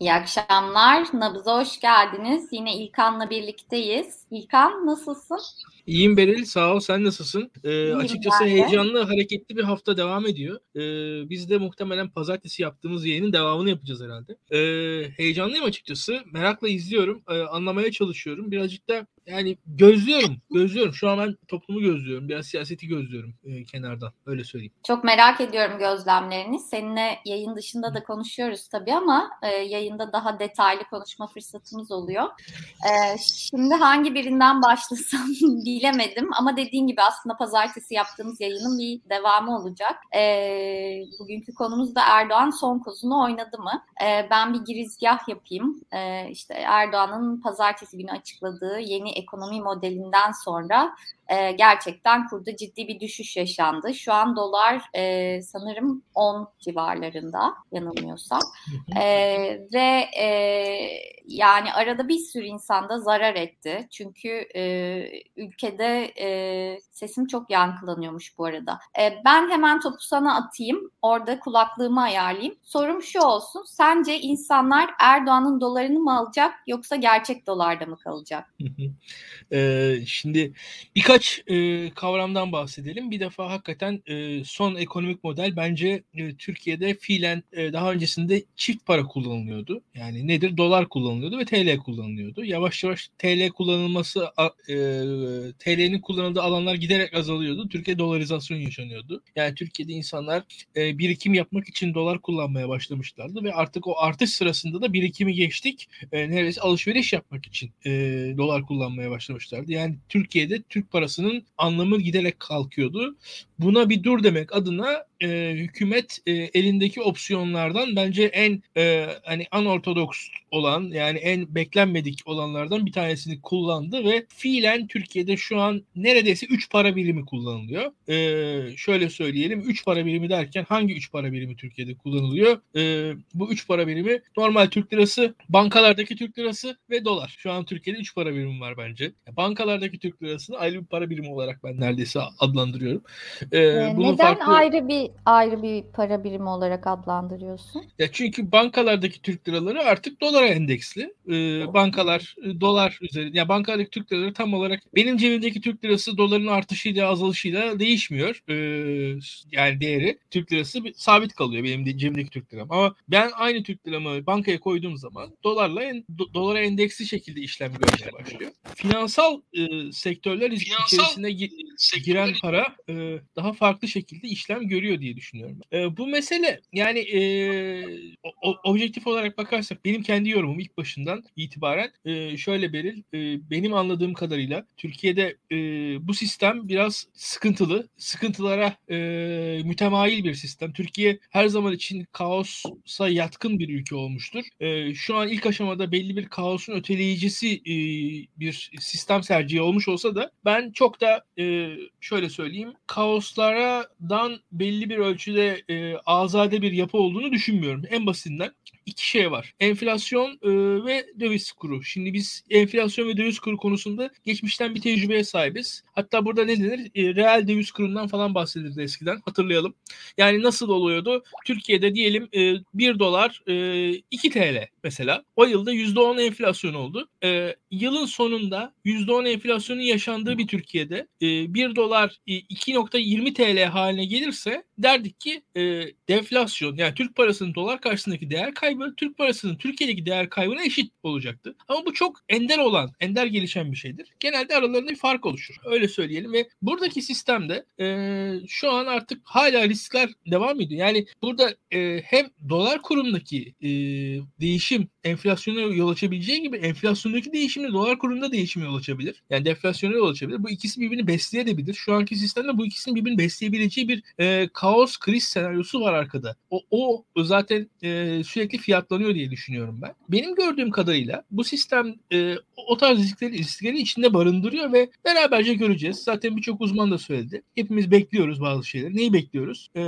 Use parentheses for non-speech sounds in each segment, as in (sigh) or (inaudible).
İyi akşamlar. Nabız'a hoş geldiniz. Yine İlkan'la birlikteyiz. İlkan nasılsın? İyiyim Beril, sağ ol. Sen nasılsın? Ee, açıkçası heyecanlı, hareketli bir hafta devam ediyor. Ee, biz de muhtemelen pazartesi yaptığımız yayının devamını yapacağız herhalde. Ee, heyecanlıyım açıkçası. Merakla izliyorum, ee, anlamaya çalışıyorum. Birazcık da yani gözlüyorum, gözlüyorum. Şu an ben toplumu gözlüyorum. Biraz siyaseti gözlüyorum e, kenardan. Öyle söyleyeyim. Çok merak ediyorum gözlemlerini. Seninle yayın dışında da konuşuyoruz tabii ama e, yayında daha detaylı konuşma fırsatımız oluyor. E, şimdi hangi birinden başlasam (laughs) bilemedim ama dediğin gibi aslında pazartesi yaptığımız yayının bir devamı olacak. E, bugünkü konumuz da Erdoğan son kozunu oynadı mı? E, ben bir girizgah yapayım. E, işte Erdoğan'ın pazartesi günü açıkladığı yeni ekonomi modelinden sonra e, gerçekten kurda ciddi bir düşüş yaşandı. Şu an dolar e, sanırım 10 civarlarında yanılmıyorsam. E, ve e, yani arada bir sürü insan da zarar etti. Çünkü e, ülkede e, sesim çok yankılanıyormuş bu arada. E, ben hemen topu sana atayım. Orada kulaklığımı ayarlayayım. Sorum şu olsun. Sence insanlar Erdoğan'ın dolarını mı alacak yoksa gerçek dolarda mı kalacak? ee, şimdi birkaç e, kavramdan bahsedelim. Bir defa hakikaten e, son ekonomik model bence e, Türkiye'de fiilen e, daha öncesinde çift para kullanılıyordu. Yani nedir? Dolar kullanılıyordu ve TL kullanılıyordu. Yavaş yavaş TL kullanılması e, TL'nin kullanıldığı alanlar giderek azalıyordu. Türkiye dolarizasyon yaşanıyordu. Yani Türkiye'de insanlar e, birikim yapmak için dolar kullanmaya başlamışlardı ve artık o artış sırasında da birikimi geçtik. E, neredeyse alışveriş yapmak için e, dolar kullanmaya başlamışlardı. Yani Türkiye'de Türk parasının anlamı giderek kalkıyordu. Buna bir dur demek adına e, hükümet e, elindeki opsiyonlardan bence en e, hani anortodoks olan yani en beklenmedik olanlardan bir tanesini kullandı ve fiilen Türkiye'de şu an neredeyse 3 para birimi kullanılıyor. E, şöyle söyleyelim 3 para birimi derken hangi 3 para birimi Türkiye'de kullanılıyor? E, bu 3 para birimi normal Türk lirası, bankalardaki Türk lirası ve dolar. Şu an Türkiye'de 3 para birimi var bence. Bankalardaki Türk lirasını ayrı bir para birimi olarak ben neredeyse adlandırıyorum. E, ee, neden farklı... ayrı bir ayrı bir para birimi olarak adlandırıyorsun? Ya çünkü bankalardaki Türk liraları artık dolara endeksli. Ee, bankalar e, dolar üzerinde. Ya bankalardaki Türk liraları tam olarak benim cebimdeki Türk lirası doların artışıyla azalışıyla değişmiyor. Ee, yani değeri Türk lirası sabit kalıyor benim de cebimdeki Türk liram. Ama ben aynı Türk liramı bankaya koyduğum zaman dolarla en, do, dolara endeksli şekilde işlem görmeye başlıyor. Finansal e, sektörler Finansal, içerisine giren para e, daha farklı şekilde işlem görüyor diye düşünüyorum. E, bu mesele yani e, o, objektif olarak bakarsak benim kendi yorumum ilk başından itibaren e, şöyle Beril e, benim anladığım kadarıyla Türkiye'de e, bu sistem biraz sıkıntılı. Sıkıntılara e, mütemayil bir sistem. Türkiye her zaman için kaosa yatkın bir ülke olmuştur. E, şu an ilk aşamada belli bir kaosun öteleyicisi e, bir sistem tercihi olmuş olsa da ben çok da e, şöyle söyleyeyim kaoslardan belli bir ölçüde e, azade bir yapı olduğunu düşünmüyorum. En basitinden iki şey var. Enflasyon e, ve döviz kuru. Şimdi biz enflasyon ve döviz kuru konusunda geçmişten bir tecrübeye sahibiz. Hatta burada ne denir? E, reel döviz kurundan falan bahsedildi eskiden. Hatırlayalım. Yani nasıl oluyordu? Türkiye'de diyelim e, 1 dolar e, 2 TL mesela. O yılda %10 enflasyon oldu. E, yılın sonunda %10 enflasyonun yaşandığı bir Türkiye'de e, 1 dolar e, 2.20 TL haline gelirse derdik ki e, deflasyon yani Türk parasının dolar karşısındaki değer kaybı Türk parasının Türkiye'deki değer kaybına eşit olacaktı. Ama bu çok ender olan, ender gelişen bir şeydir. Genelde aralarında bir fark oluşur. Öyle söyleyelim ve buradaki sistemde e, şu an artık hala riskler devam ediyor. Yani burada e, hem dolar kurundaki e, değişim enflasyona yol açabileceği gibi enflasyondaki değişim de dolar kurunda değişime yol açabilir. Yani deflasyona yol açabilir. Bu ikisi birbirini besleyebilir. Şu anki sistemde bu ikisinin birbirini besleyebileceği bir e, kaos kriz senaryosu var arkada. O, o zaten e, sürekli fiyatlanıyor diye düşünüyorum ben. Benim gördüğüm kadarıyla bu sistem e, o tarz riskleri, riskleri içinde barındırıyor ve beraberce göreceğiz. Zaten birçok uzman da söyledi. Hepimiz bekliyoruz bazı şeyleri. Neyi bekliyoruz? E,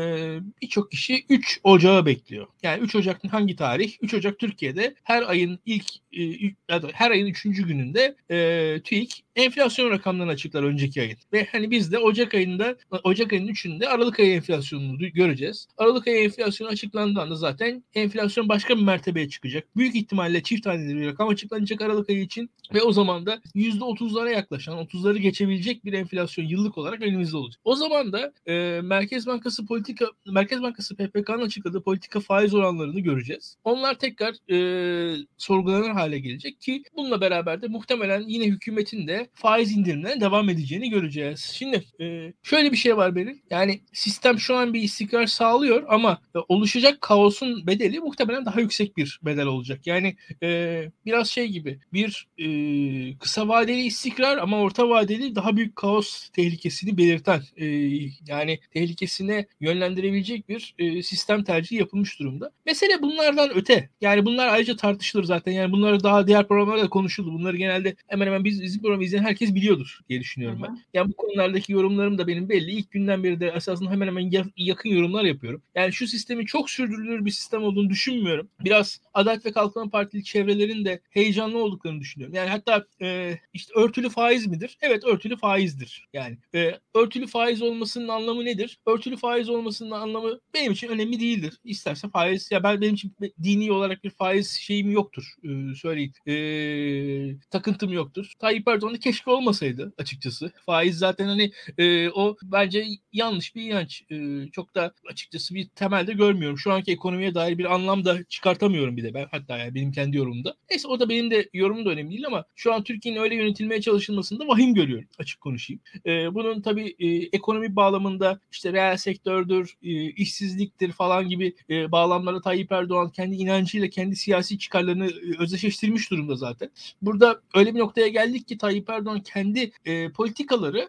birçok kişi 3 Ocağı bekliyor. Yani 3 Ocak hangi tarih? 3 Ocak Türkiye'de her ayın ilk e, her ayın 3. gününde e, TÜİK enflasyon rakamlarını açıklar önceki ayın. Ve hani biz de Ocak ayında Ocak ayının 3'ünde Aralık ayı enflasyonunu göreceğiz. Aralık ayı enflasyonu açıklandığında zaten enflasyon baş başka bir mertebeye çıkacak. Büyük ihtimalle çift haneli bir rakam açıklanacak Aralık ayı için ve o zaman da %30'lara yaklaşan, 30'ları geçebilecek bir enflasyon yıllık olarak önümüzde olacak. O zaman da e, Merkez Bankası politika Merkez Bankası PPK'nın açıkladığı politika faiz oranlarını göreceğiz. Onlar tekrar e, sorgulanır hale gelecek ki bununla beraber de muhtemelen yine hükümetin de faiz indirimlerine devam edeceğini göreceğiz. Şimdi e, şöyle bir şey var benim. Yani sistem şu an bir istikrar sağlıyor ama e, oluşacak kaosun bedeli muhtemelen daha yüksek bir bedel olacak. Yani e, biraz şey gibi bir kısa vadeli istikrar ama orta vadeli daha büyük kaos tehlikesini belirten yani tehlikesine yönlendirebilecek bir sistem tercihi yapılmış durumda. Mesele bunlardan öte. Yani bunlar ayrıca tartışılır zaten. Yani bunları daha diğer programlarda da konuşuldu. Bunları genelde hemen hemen biz bizim programı izleyen herkes biliyordur diye düşünüyorum Hı-hı. ben. Yani bu konulardaki yorumlarım da benim belli. İlk günden beri de esasında hemen hemen yakın yorumlar yapıyorum. Yani şu sistemin çok sürdürülür bir sistem olduğunu düşünmüyorum. Biraz Adalet ve Kalkınma Partili çevrelerin de heyecanlı olduklarını düşünüyorum. Yani hatta e, işte örtülü faiz midir? Evet örtülü faizdir. Yani e, örtülü faiz olmasının anlamı nedir? Örtülü faiz olmasının anlamı benim için önemli değildir. İsterse faiz ya ben benim için dini olarak bir faiz şeyim yoktur. E, söyleyeyim. E, takıntım yoktur. Tayyip Erdoğan'da keşke olmasaydı açıkçası. Faiz zaten hani e, o bence yanlış bir inanç. E, çok da açıkçası bir temelde görmüyorum. Şu anki ekonomiye dair bir anlam da çıkartamıyorum bir de ben hatta yani benim kendi yorumumda. Neyse o da benim de yorumum da önemli değil ama şu an Türkiye'nin öyle yönetilmeye çalışılmasında vahim görüyorum açık konuşayım. E, bunun tabii e, ekonomi bağlamında işte reel sektördür, e, işsizliktir falan gibi e, bağlamlarda Tayyip Erdoğan kendi inancıyla kendi siyasi çıkarlarını e, özdeşleştirmiş durumda zaten. Burada öyle bir noktaya geldik ki Tayyip Erdoğan kendi e, politikalarını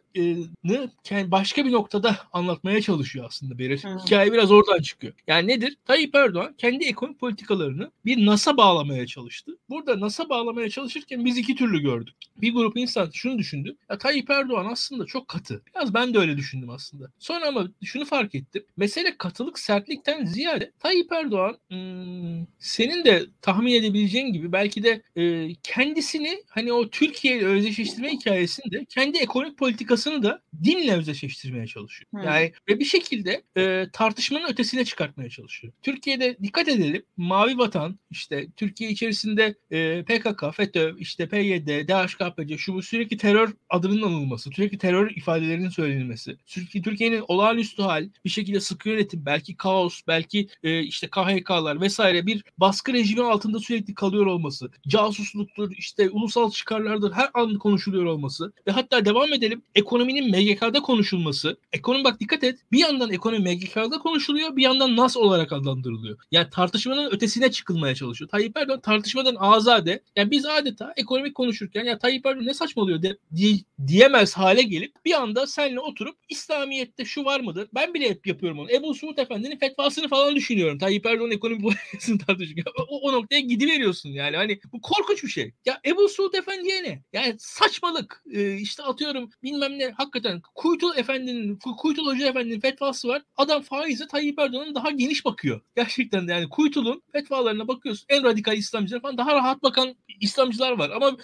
e, başka bir noktada anlatmaya çalışıyor aslında Berir. Hmm. Hikaye biraz oradan çıkıyor. Yani nedir? Tayyip Erdoğan kendi ekonomi politikalarını bir NASA bağlamaya çalıştı. Burada NASA bağlamaya çalışırken biz iki türlü gördük. Bir grup insan şunu düşündü. Ya Tayyip Erdoğan aslında çok katı. Biraz ben de öyle düşündüm aslında. Sonra ama şunu fark ettim. Mesele katılık sertlikten ziyade Tayyip Erdoğan hmm, senin de tahmin edebileceğin gibi belki de e, kendisini hani o Türkiye ile özdeşleştirme hikayesinde kendi ekonomik politikasını da dinle özdeşleştirmeye çalışıyor. Hmm. Yani ve bir şekilde e, tartışmanın ötesine çıkartmaya çalışıyor. Türkiye'de dikkat edelim mavi vatan işte Türkiye içerisinde e, PKK, FETÖ, işte PYD, DHKPC şu bu sürekli terör adının anılması, sürekli terör ifadelerinin söylenilmesi, Türkiye'nin olağanüstü hal, bir şekilde sıkı yönetim, belki kaos, belki e, işte KHK'lar vesaire bir baskı rejimi altında sürekli kalıyor olması, casusluktur, işte ulusal çıkarlardır her an konuşuluyor olması ve hatta devam edelim ekonominin MGK'da konuşulması. Ekonomi bak dikkat et bir yandan ekonomi MGK'da konuşuluyor bir yandan NAS olarak adlandırılıyor. Yani tartışmanın ötesine çıkılmaya çalışıyor. Tayyip Erdoğan tartışmadan azade. Yani biz adeta ekonomik konuşurken ya Tayyip Erdoğan ne saçmalıyor de, diye, diyemez hale gelip bir anda seninle oturup İslamiyet'te şu var mıdır? Ben bile hep yapıyorum onu. Ebu Suud Efendi'nin fetvasını falan düşünüyorum. Tayyip Erdoğan ekonomi (laughs) politikasını tartışırken. O, o noktaya gidiveriyorsun yani. Hani bu korkunç bir şey. Ya Ebu Suud Efendi'ye ne? Yani saçmalık. Ee, işte atıyorum bilmem ne hakikaten Kuytul Efendi'nin Kuytul Hoca Efendi'nin fetvası var. Adam faize Tayyip Erdoğan'ın daha geniş bakıyor. (laughs) Gerçekten de yani Kuytul'un fetvalarına bakıyorsun. En radikal İslamcılar falan daha rahat bakan İslamcılar var. Ama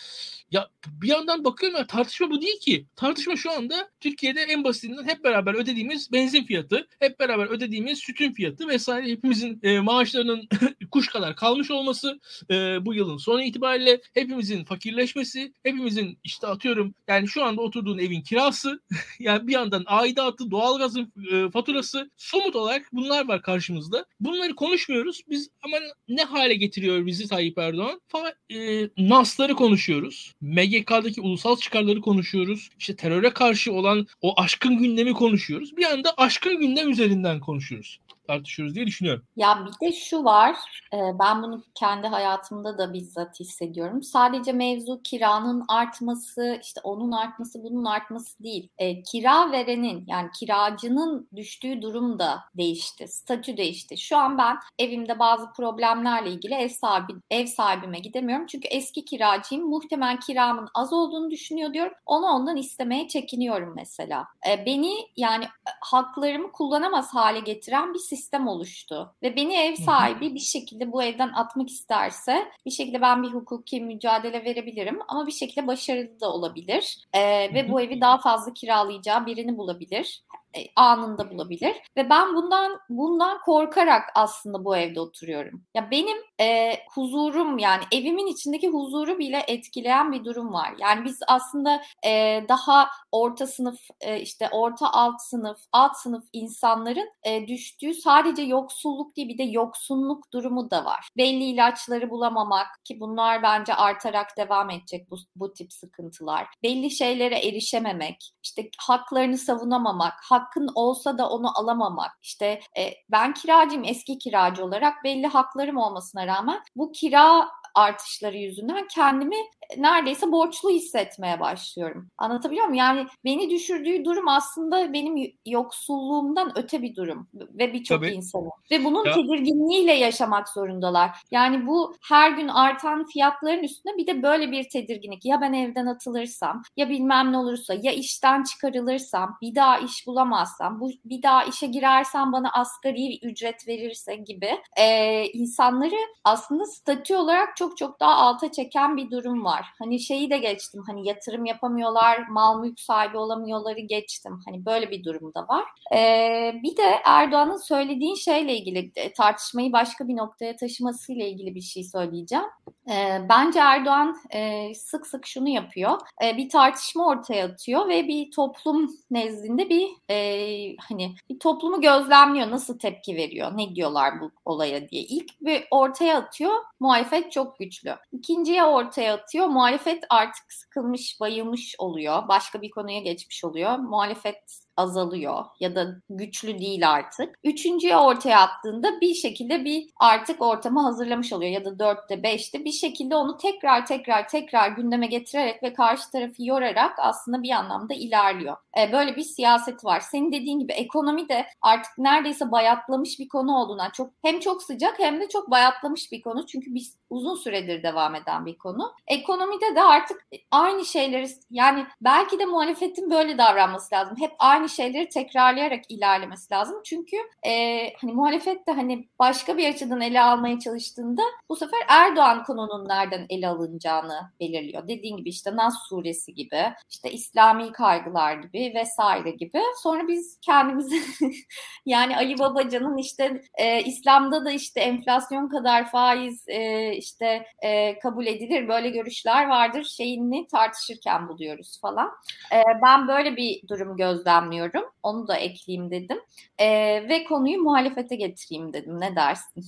ya bir yandan bakıyorum ya tartışma bu değil ki. Tartışma şu anda Türkiye'de en basitinden hep beraber ödediğimiz benzin fiyatı, hep beraber ödediğimiz sütün fiyatı vesaire hepimizin e, maaşlarının (laughs) kuş kadar kalmış olması e, bu yılın sonu itibariyle hepimizin fakirleşmesi, hepimizin işte atıyorum yani şu anda oturduğun evin kirası, (laughs) yani bir yandan aidatı, doğalgazın e, faturası, somut olarak bunlar var karşımızda. Bunları konuşmuyoruz. Biz ama ne hale getiriyor bizi Tayyip Erdoğan? Fa, e, NAS'ları konuşuyoruz. MGK'daki ulusal çıkarları konuşuyoruz. İşte teröre karşı olan o aşkın gündemi konuşuyoruz. Bir anda aşkın gündem üzerinden konuşuyoruz tartışıyoruz diye düşünüyorum. Ya bir de şu var, e, ben bunu kendi hayatımda da bizzat hissediyorum. Sadece mevzu kiranın artması, işte onun artması, bunun artması değil. E, kira verenin yani kiracının düştüğü durum da değişti, statü değişti. Şu an ben evimde bazı problemlerle ilgili ev sahibi ev sahibime gidemiyorum. Çünkü eski kiracıyım. Muhtemelen kiramın az olduğunu düşünüyor diyorum. Onu ondan istemeye çekiniyorum mesela. E, beni yani haklarımı kullanamaz hale getiren bir sistem sistem oluştu. Ve beni ev sahibi bir şekilde bu evden atmak isterse bir şekilde ben bir hukuki mücadele verebilirim ama bir şekilde başarılı da olabilir. Ee, ve bu evi daha fazla kiralayacağı birini bulabilir. E, anında bulabilir ve ben bundan bundan korkarak aslında bu evde oturuyorum. Ya benim e, huzurum yani evimin içindeki huzuru bile etkileyen bir durum var. Yani biz aslında e, daha orta sınıf e, işte orta alt sınıf alt sınıf insanların e, düştüğü sadece yoksulluk değil bir de yoksunluk durumu da var. Belli ilaçları bulamamak ki bunlar bence artarak devam edecek bu, bu tip sıkıntılar. Belli şeylere erişememek, işte haklarını savunamamak, hakkın olsa da onu alamamak. İşte e, ben kiracıyım eski kiracı olarak belli haklarım olmasına rağmen bu kira artışları yüzünden kendimi neredeyse borçlu hissetmeye başlıyorum. Anlatabiliyor muyum? Yani beni düşürdüğü durum aslında benim yoksulluğumdan öte bir durum ve birçok insanın. Ve bunun ya. tedirginliğiyle yaşamak zorundalar. Yani bu her gün artan fiyatların üstüne bir de böyle bir tedirginlik. Ya ben evden atılırsam, ya bilmem ne olursa, ya işten çıkarılırsam, bir daha iş bulamazsam, bu bir daha işe girersem bana asgari ücret verirse gibi e, insanları aslında statü olarak çok çok daha alta çeken bir durum var. Hani şeyi de geçtim. Hani yatırım yapamıyorlar, mal mülk sahibi olamıyorları geçtim. Hani böyle bir durum da var. Ee, bir de Erdoğan'ın söylediğin şeyle ilgili e, tartışmayı başka bir noktaya taşımasıyla ilgili bir şey söyleyeceğim. Ee, bence Erdoğan e, sık sık şunu yapıyor. E, bir tartışma ortaya atıyor ve bir toplum nezdinde bir e, hani bir toplumu gözlemliyor. Nasıl tepki veriyor? Ne diyorlar bu olaya diye. İlk bir ortaya atıyor. Muhalefet çok güçlü. İkinciye ortaya atıyor. Muhalefet artık sıkılmış, bayılmış oluyor. Başka bir konuya geçmiş oluyor. Muhalefet azalıyor ya da güçlü değil artık. Üçüncüye ortaya attığında bir şekilde bir artık ortamı hazırlamış oluyor ya da dörtte beşte bir şekilde onu tekrar tekrar tekrar gündeme getirerek ve karşı tarafı yorarak aslında bir anlamda ilerliyor. E, böyle bir siyaset var. Senin dediğin gibi ekonomi de artık neredeyse bayatlamış bir konu olduğundan çok hem çok sıcak hem de çok bayatlamış bir konu. Çünkü biz uzun süredir devam eden bir konu. Ekonomide de artık aynı şeyleri yani belki de muhalefetin böyle davranması lazım. Hep aynı şeyleri tekrarlayarak ilerlemesi lazım. Çünkü e, hani muhalefet de hani başka bir açıdan ele almaya çalıştığında bu sefer Erdoğan konunun nereden ele alınacağını belirliyor. Dediğin gibi işte Nas suresi gibi, işte İslami kaygılar gibi vesaire gibi. Sonra biz kendimizi (laughs) yani Ali Babacan'ın işte e, İslam'da da işte enflasyon kadar faiz e, işte e, kabul edilir böyle görüşler vardır şeyini tartışırken buluyoruz falan. E, ben böyle bir durum gözlemliyorum. Onu da ekleyeyim dedim. E, ve konuyu muhalefete getireyim dedim. Ne dersin?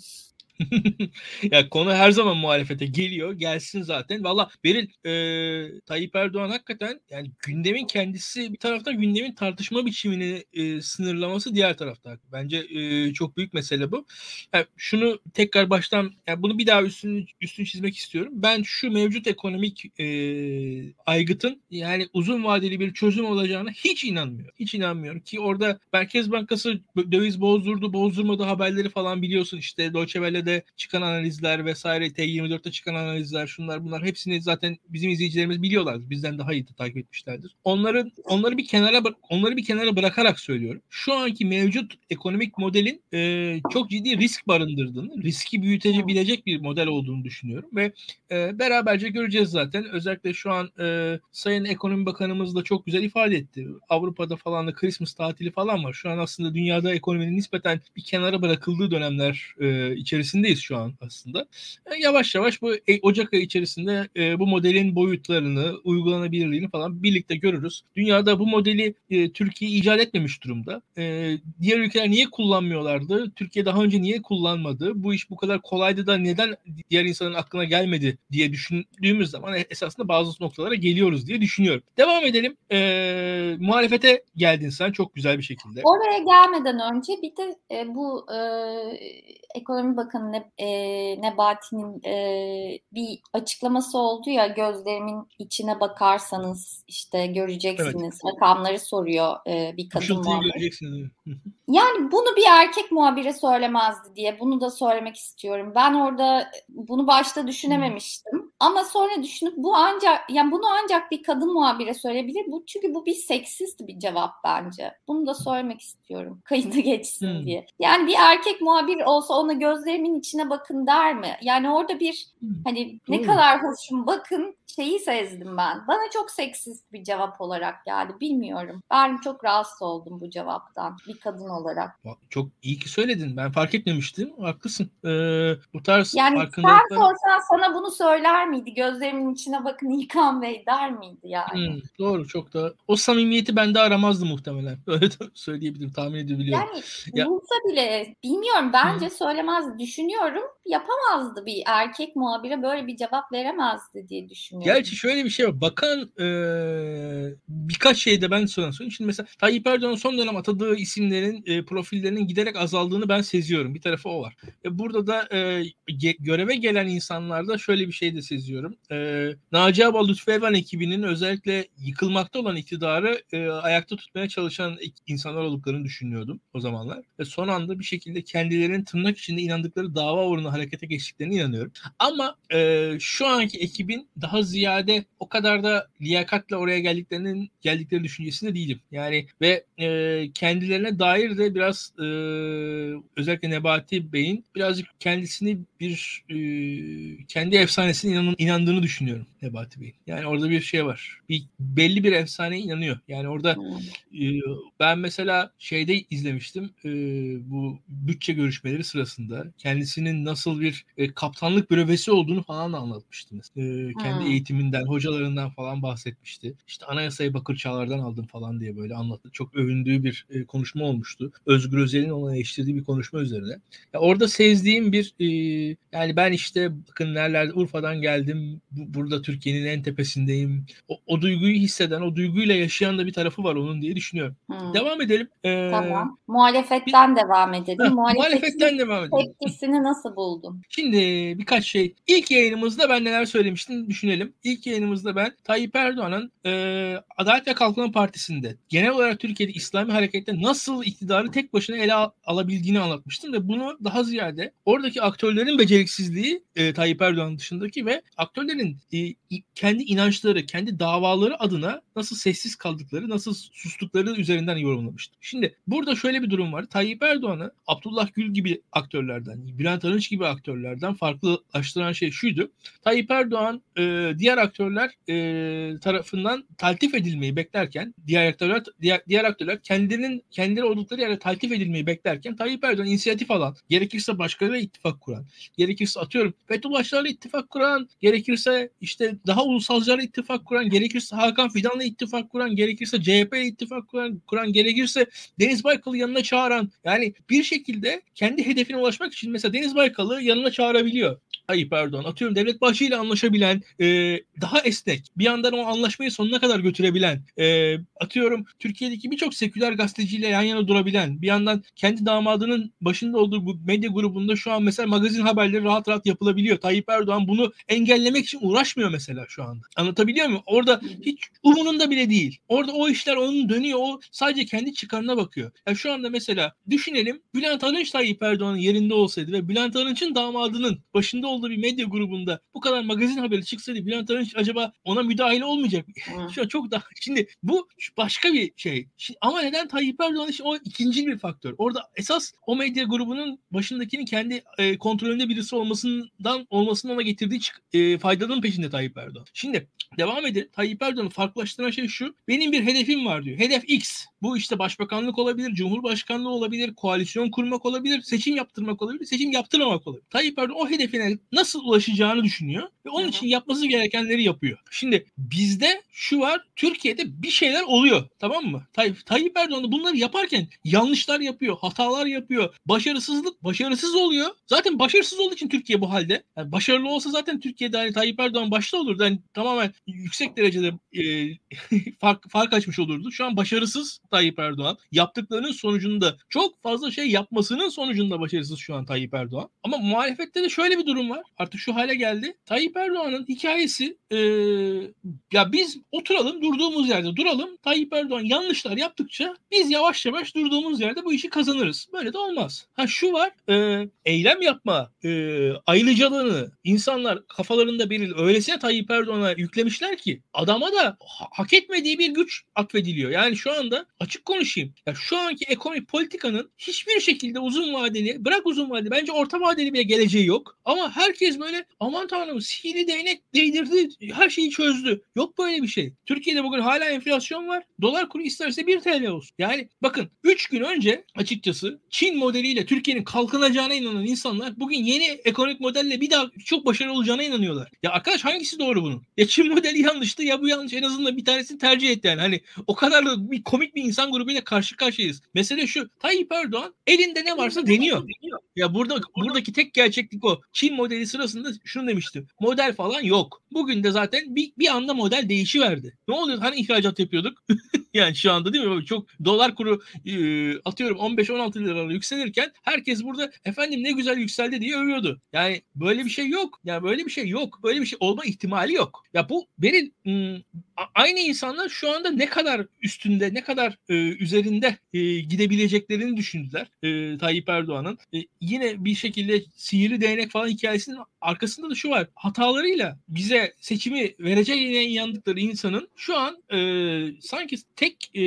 Ya konu her zaman muhalefete geliyor. Gelsin zaten. Valla Beril e, Tayyip Erdoğan hakikaten yani gündemin kendisi bir taraftan gündemin tartışma biçimini e, sınırlaması diğer tarafta. Bence e, çok büyük mesele bu. Yani şunu tekrar baştan yani bunu bir daha üstünü, üstünü çizmek istiyorum. Ben şu mevcut ekonomik e, aygıtın yani uzun vadeli bir çözüm olacağına hiç inanmıyorum. Hiç inanmıyorum ki orada Merkez Bankası döviz bozdurdu, bozdurmadı haberleri falan biliyorsun işte Deutsche Welle'de T24'te çıkan analizler vesaire T24'te çıkan analizler şunlar bunlar hepsini zaten bizim izleyicilerimiz biliyorlar. Bizden daha iyi de takip etmişlerdir. Onları onları bir kenara onları bir kenara bırakarak söylüyorum. Şu anki mevcut ekonomik modelin e, çok ciddi risk barındırdığını, riski büyütebilecek bir model olduğunu düşünüyorum ve e, beraberce göreceğiz zaten. Özellikle şu an e, Sayın Ekonomi Bakanımız da çok güzel ifade etti. Avrupa'da falan da Christmas tatili falan var. Şu an aslında dünyada ekonominin nispeten bir kenara bırakıldığı dönemler e, içerisinde içerisindeyiz şu an aslında. E, yavaş yavaş bu e, Ocak ayı içerisinde e, bu modelin boyutlarını, uygulanabilirliğini falan birlikte görürüz. Dünyada bu modeli Türkiye icat etmemiş durumda. Diğer ülkeler niye kullanmıyorlardı? Türkiye daha önce niye kullanmadı? Bu iş bu kadar kolaydı da neden diğer insanın aklına gelmedi diye düşündüğümüz zaman esasında bazı noktalara geliyoruz diye düşünüyorum. Devam edelim. Muhalefete geldin sen çok güzel bir şekilde. Oraya gelmeden önce bir de bu Ekonomi Bakanı ne, e, Nebati'nin e, bir açıklaması oldu ya gözlerimin içine bakarsanız işte göreceksiniz. Evet. Rakamları soruyor e, bir kadın muhabir. Yani bunu bir erkek muhabire söylemezdi diye bunu da söylemek istiyorum. Ben orada bunu başta düşünememiştim. Hmm. Ama sonra düşünüp bu ancak yani bunu ancak bir kadın muhabire söyleyebilir. Bu çünkü bu bir seksist bir cevap bence. Bunu da söylemek istiyorum. (laughs) Kayıda geçsin hmm. diye. Yani bir erkek muhabir olsa ona gözlerimin içine bakın der mi? Yani orada bir hmm. hani ne kadar hoşum bakın şeyi sezdim ben. Bana çok seksist bir cevap olarak geldi. Bilmiyorum. Ben çok rahatsız oldum bu cevaptan bir kadın olarak. Çok iyi ki söyledin. Ben fark etmemiştim. Haklısın. Ee, bu tarz yani farkındalıkları... sen sorsan sana bunu söyler miydi? Gözlerimin içine bakın (laughs) İlkan Bey der miydi yani? Hmm, doğru çok da. O samimiyeti bende aramazdı muhtemelen. (laughs) Öyle söyleyebilirim. Tahmin edebiliyorum. Yani ya... bulsa bile bilmiyorum. Bence hmm. söylemez. Düşünüyorum. Yapamazdı bir erkek muhabire böyle bir cevap veremezdi diye düşünüyorum. Gerçi şöyle bir şey var. Bakan e, birkaç şeyde ben sana. Şimdi mesela Tayyip Erdoğan son dönem atadığı isimlerin e, profillerinin giderek azaldığını ben seziyorum. Bir tarafı o var. E, burada da e, göreve gelen insanlarda şöyle bir şey de seziyorum. E, Naci Abal Lütfü Evan ekibinin özellikle yıkılmakta olan iktidarı e, ayakta tutmaya çalışan insanlar olduklarını düşünüyordum o zamanlar. Ve son anda bir şekilde kendilerinin tırnak içinde inandıkları dava uğruna harekete geçtiklerine inanıyorum. Ama e, şu anki ekibin daha ziyade o kadar da liyakatla oraya geldiklerinin geldikleri düşüncesinde değilim. Yani ve e, kendilerine dair de biraz e, özellikle Nebati Bey'in birazcık kendisini bir e, kendi efsanesine inan, inandığını düşünüyorum Nebati Bey'in. Yani orada bir şey var. Bir belli bir efsaneye inanıyor. Yani orada e, ben mesela şeyde izlemiştim e, bu bütçe görüşmeleri sırasında kendisinin nasıl bir e, kaptanlık bürövesi olduğunu falan anlatmıştı. E, kendi hmm. Eğitiminden, hocalarından falan bahsetmişti. İşte anayasayı Bakır Çağlar'dan aldım falan diye böyle anlattı. Çok övündüğü bir e, konuşma olmuştu. Özgür Özel'in ona eleştirdiği bir konuşma üzerine. Ya orada sezdiğim bir e, yani ben işte bakın nerelerde Urfa'dan geldim. Bu, burada Türkiye'nin en tepesindeyim. O, o duyguyu hisseden, o duyguyla yaşayan da bir tarafı var onun diye düşünüyorum. Hmm. Devam edelim. Ee, tamam. Muhalefetten bir, devam edelim. Heh, muhalefetten devam edelim. Tepkisini nasıl buldun? Şimdi birkaç şey. İlk yayınımızda ben neler söylemiştim düşünelim. İlk yayınımızda ben Tayyip Erdoğan'ın e, Adalet ve Kalkınma Partisi'nde genel olarak Türkiye'de İslami harekette nasıl iktidarı tek başına ele al- alabildiğini anlatmıştım ve bunu daha ziyade oradaki aktörlerin beceriksizliği e, Tayyip Erdoğan dışındaki ve aktörlerin e, kendi inançları, kendi davaları adına nasıl sessiz kaldıkları, nasıl sustukları üzerinden yorumlamıştım. Şimdi burada şöyle bir durum var. Tayyip Erdoğan'ı Abdullah Gül gibi aktörlerden, Bülent Arınç gibi aktörlerden farklılaştıran şey şuydu. Tayyip Erdoğan e, diğer aktörler e, tarafından taltif edilmeyi beklerken, diğer aktörler diğer, diğer aktörler kendilerinin kendileri oldukları yerde taltif edilmeyi beklerken Tayyip Erdoğan inisiyatif alan, gerekirse başkalarıyla ittifak kuran, gerekirse atıyorum Fethullahçılarla ittifak kuran, gerekirse işte daha ulusalcılarla ittifak kuran, gerekirse Hakan Fidan'la ittifak kuran, gerekirse CHP ile ittifak kuran, kuran, gerekirse Deniz Baykal'ı yanına çağıran yani bir şekilde kendi hedefine ulaşmak için mesela Deniz Baykal'ı yanına çağırabiliyor. Tayyip Erdoğan. Atıyorum Devlet Bahçeli ile anlaşabilen, e, daha esnek, bir yandan o anlaşmayı sonuna kadar götürebilen, e, atıyorum Türkiye'deki birçok seküler gazeteciyle yan yana durabilen, bir yandan kendi damadının başında olduğu bu medya grubunda şu an mesela magazin haberleri rahat rahat yapılabiliyor. Tayyip Erdoğan bunu engellemek için uğraşmıyor mesela şu anda. Anlatabiliyor muyum? Orada hiç umurunda bile değil. Orada o işler onun dönüyor. O sadece kendi çıkarına bakıyor. Yani şu anda mesela düşünelim Bülent Arınç Tayyip Erdoğan'ın yerinde olsaydı ve Bülent Arınç'ın damadının başında olduğu bir medya grubunda bu kadar magazin haberi çıksaydı Bülent Arınç acaba ona müdahale olmayacak mı? Şu an çok daha şimdi bu başka bir şey. Şimdi, ama neden Tayyip Erdoğan için o ikinci bir faktör. Orada esas o medya grubunun başındakinin kendi e, kontrolünde birisi olmasından olmasının ona getirdiği e, faydanın peşinde Tayyip Erdoğan. Şimdi devam edelim. Tayyip Erdoğan'ı farklılaştıran şey şu. Benim bir hedefim var diyor. Hedef X. Bu işte başbakanlık olabilir, cumhurbaşkanlığı olabilir, koalisyon kurmak olabilir, seçim yaptırmak olabilir, seçim yaptırmamak olabilir. Tayyip Erdoğan o hedefine nasıl ulaşacağını düşünüyor ve onun için yapması gerekenleri yapıyor. Şimdi bizde şu var, Türkiye'de bir şeyler oluyor tamam mı? Tayyip, Tayyip Erdoğan bunları yaparken yanlışlar yapıyor, hatalar yapıyor, başarısızlık başarısız oluyor. Zaten başarısız olduğu için Türkiye bu halde. Yani başarılı olsa zaten Türkiye'de hani Tayyip Erdoğan başta olurdu. Yani tamamen yüksek derecede e, (laughs) fark, fark açmış olurdu. Şu an başarısız Tayyip Erdoğan. Yaptıklarının sonucunda çok fazla şey yapmasının sonucunda başarısız şu an Tayyip Erdoğan. Ama muhalefette de şöyle bir durum var. Artık şu hale geldi. Tayyip Erdoğan'ın hikayesi e, ya biz oturalım durduğumuz yerde duralım. Tayyip Erdoğan yanlışlar yaptıkça biz yavaş yavaş durduğumuz yerde bu işi kazanırız. Böyle de olmaz. Ha şu var e, eylem yapma e, ayrıcalığını insanlar kafalarında belirli öylesine Tayyip Erdoğan'a yüklemiş demişler ki adama da ha- hak etmediği bir güç atfediliyor. Yani şu anda açık konuşayım. Ya şu anki ekonomik politikanın hiçbir şekilde uzun vadeli, bırak uzun vadeli, bence orta vadeli bile geleceği yok. Ama herkes böyle aman tanrım sihirli değnek değdirdi, her şeyi çözdü. Yok böyle bir şey. Türkiye'de bugün hala enflasyon var. Dolar kuru isterse 1 TL olsun. Yani bakın 3 gün önce açıkçası Çin modeliyle Türkiye'nin kalkınacağına inanan insanlar bugün yeni ekonomik modelle bir daha çok başarılı olacağına inanıyorlar. Ya arkadaş hangisi doğru bunun? Ya Çin modeli yanlıştı ya bu yanlış. En azından bir tanesini tercih etti yani. Hani o kadar da bir komik bir insan grubuyla karşı karşıyayız. Mesele şu. Tayyip Erdoğan elinde ne varsa deniyor. Ya burada buradaki tek gerçeklik o. Çin modeli sırasında şunu demiştim. Model falan yok. Bugün de zaten bir, bir anda model değişiverdi. Ne oluyor? Hani ihracat yapıyorduk? (laughs) (laughs) yani şu anda değil mi? Çok dolar kuru e, atıyorum 15-16 liralara yükselirken herkes burada efendim ne güzel yükseldi diye övüyordu. Yani böyle bir şey yok. Yani böyle bir şey yok. Böyle bir şey olma ihtimali yok. Ya bu benim aynı insanlar şu anda ne kadar üstünde, ne kadar e, üzerinde e, gidebileceklerini düşündüler e, Tayyip Erdoğan'ın. E, yine bir şekilde sihirli değnek falan hikayesinin arkasında da şu var. Hatalarıyla bize seçimi vereceğine inandıkları insanın şu an e, sanki tek e,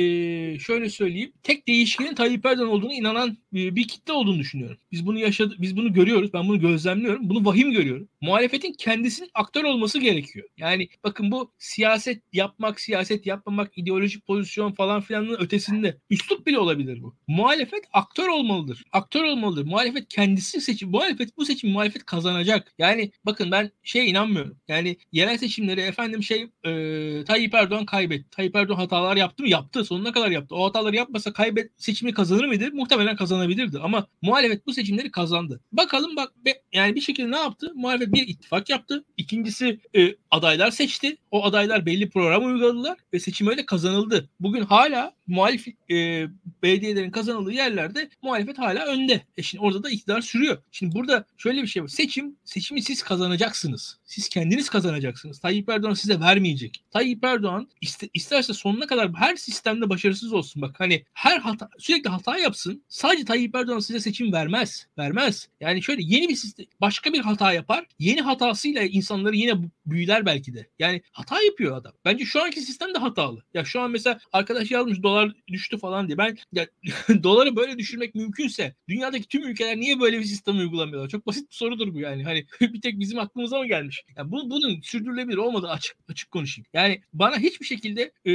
şöyle söyleyeyim tek değişkenin Tayyip Erdoğan olduğunu inanan e, bir kitle olduğunu düşünüyorum. Biz bunu yaşadık, biz bunu görüyoruz. Ben bunu gözlemliyorum. Bunu vahim görüyorum. Muhalefetin kendisinin aktör olması gerekiyor. Yani bakın bu siyaset yapmak, siyaset yapmamak, ideolojik pozisyon falan filanın ötesinde. Üslup bile olabilir bu. Muhalefet aktör olmalıdır. Aktör olmalıdır. Muhalefet kendisi seçim. Muhalefet bu seçim muhalefet kazanacak. Yani bakın ben şey inanmıyorum. Yani yerel seçimleri efendim şey e, Tayyip Erdoğan kaybetti. Tayyip Erdoğan hatalar yaptı mı? Yaptı. Sonuna kadar yaptı. O hataları yapmasa kaybet seçimi kazanır mıydı? Muhtemelen kazanabilirdi. Ama muhalefet bu seçimleri kazandı. Bakalım bak be, yani bir şekilde ne yaptı? Muhalefet bir ittifak yaptı. İkincisi e, adaylar seçti. O adaylar belli program uyguladılar ve seçim öyle kazanıldı. Bugün hala muhalif e, belediyelerin kazanıldığı yerlerde muhalefet hala önde. E şimdi orada da iktidar sürüyor. Şimdi burada şöyle bir şey var. Seçim, seçimi siz kazanacaksınız. Siz kendiniz kazanacaksınız. Tayyip Erdoğan size vermeyecek. Tayyip Erdoğan iste, isterse sonuna kadar her sistemde başarısız olsun. Bak hani her hata sürekli hata yapsın. Sadece Tayyip Erdoğan size seçim vermez. Vermez. Yani şöyle yeni bir sistem başka bir hata yapar. Yeni hatasıyla insanları yine büyüler belki de. Yani hata yapıyor adam. Bence şu anki sistem de hatalı. Ya şu an mesela arkadaş yazmış dolar düştü falan diye. Ben ya, (laughs) doları böyle düşürmek mümkünse dünyadaki tüm ülkeler niye böyle bir sistem uygulamıyorlar? Çok basit bir sorudur bu yani. Hani (laughs) bir tek bizim aklımıza mı gelmiş? Yani bu, bunun sürdürülebilir olmadığı açık açık konuşayım. Yani bana hiçbir şekilde e,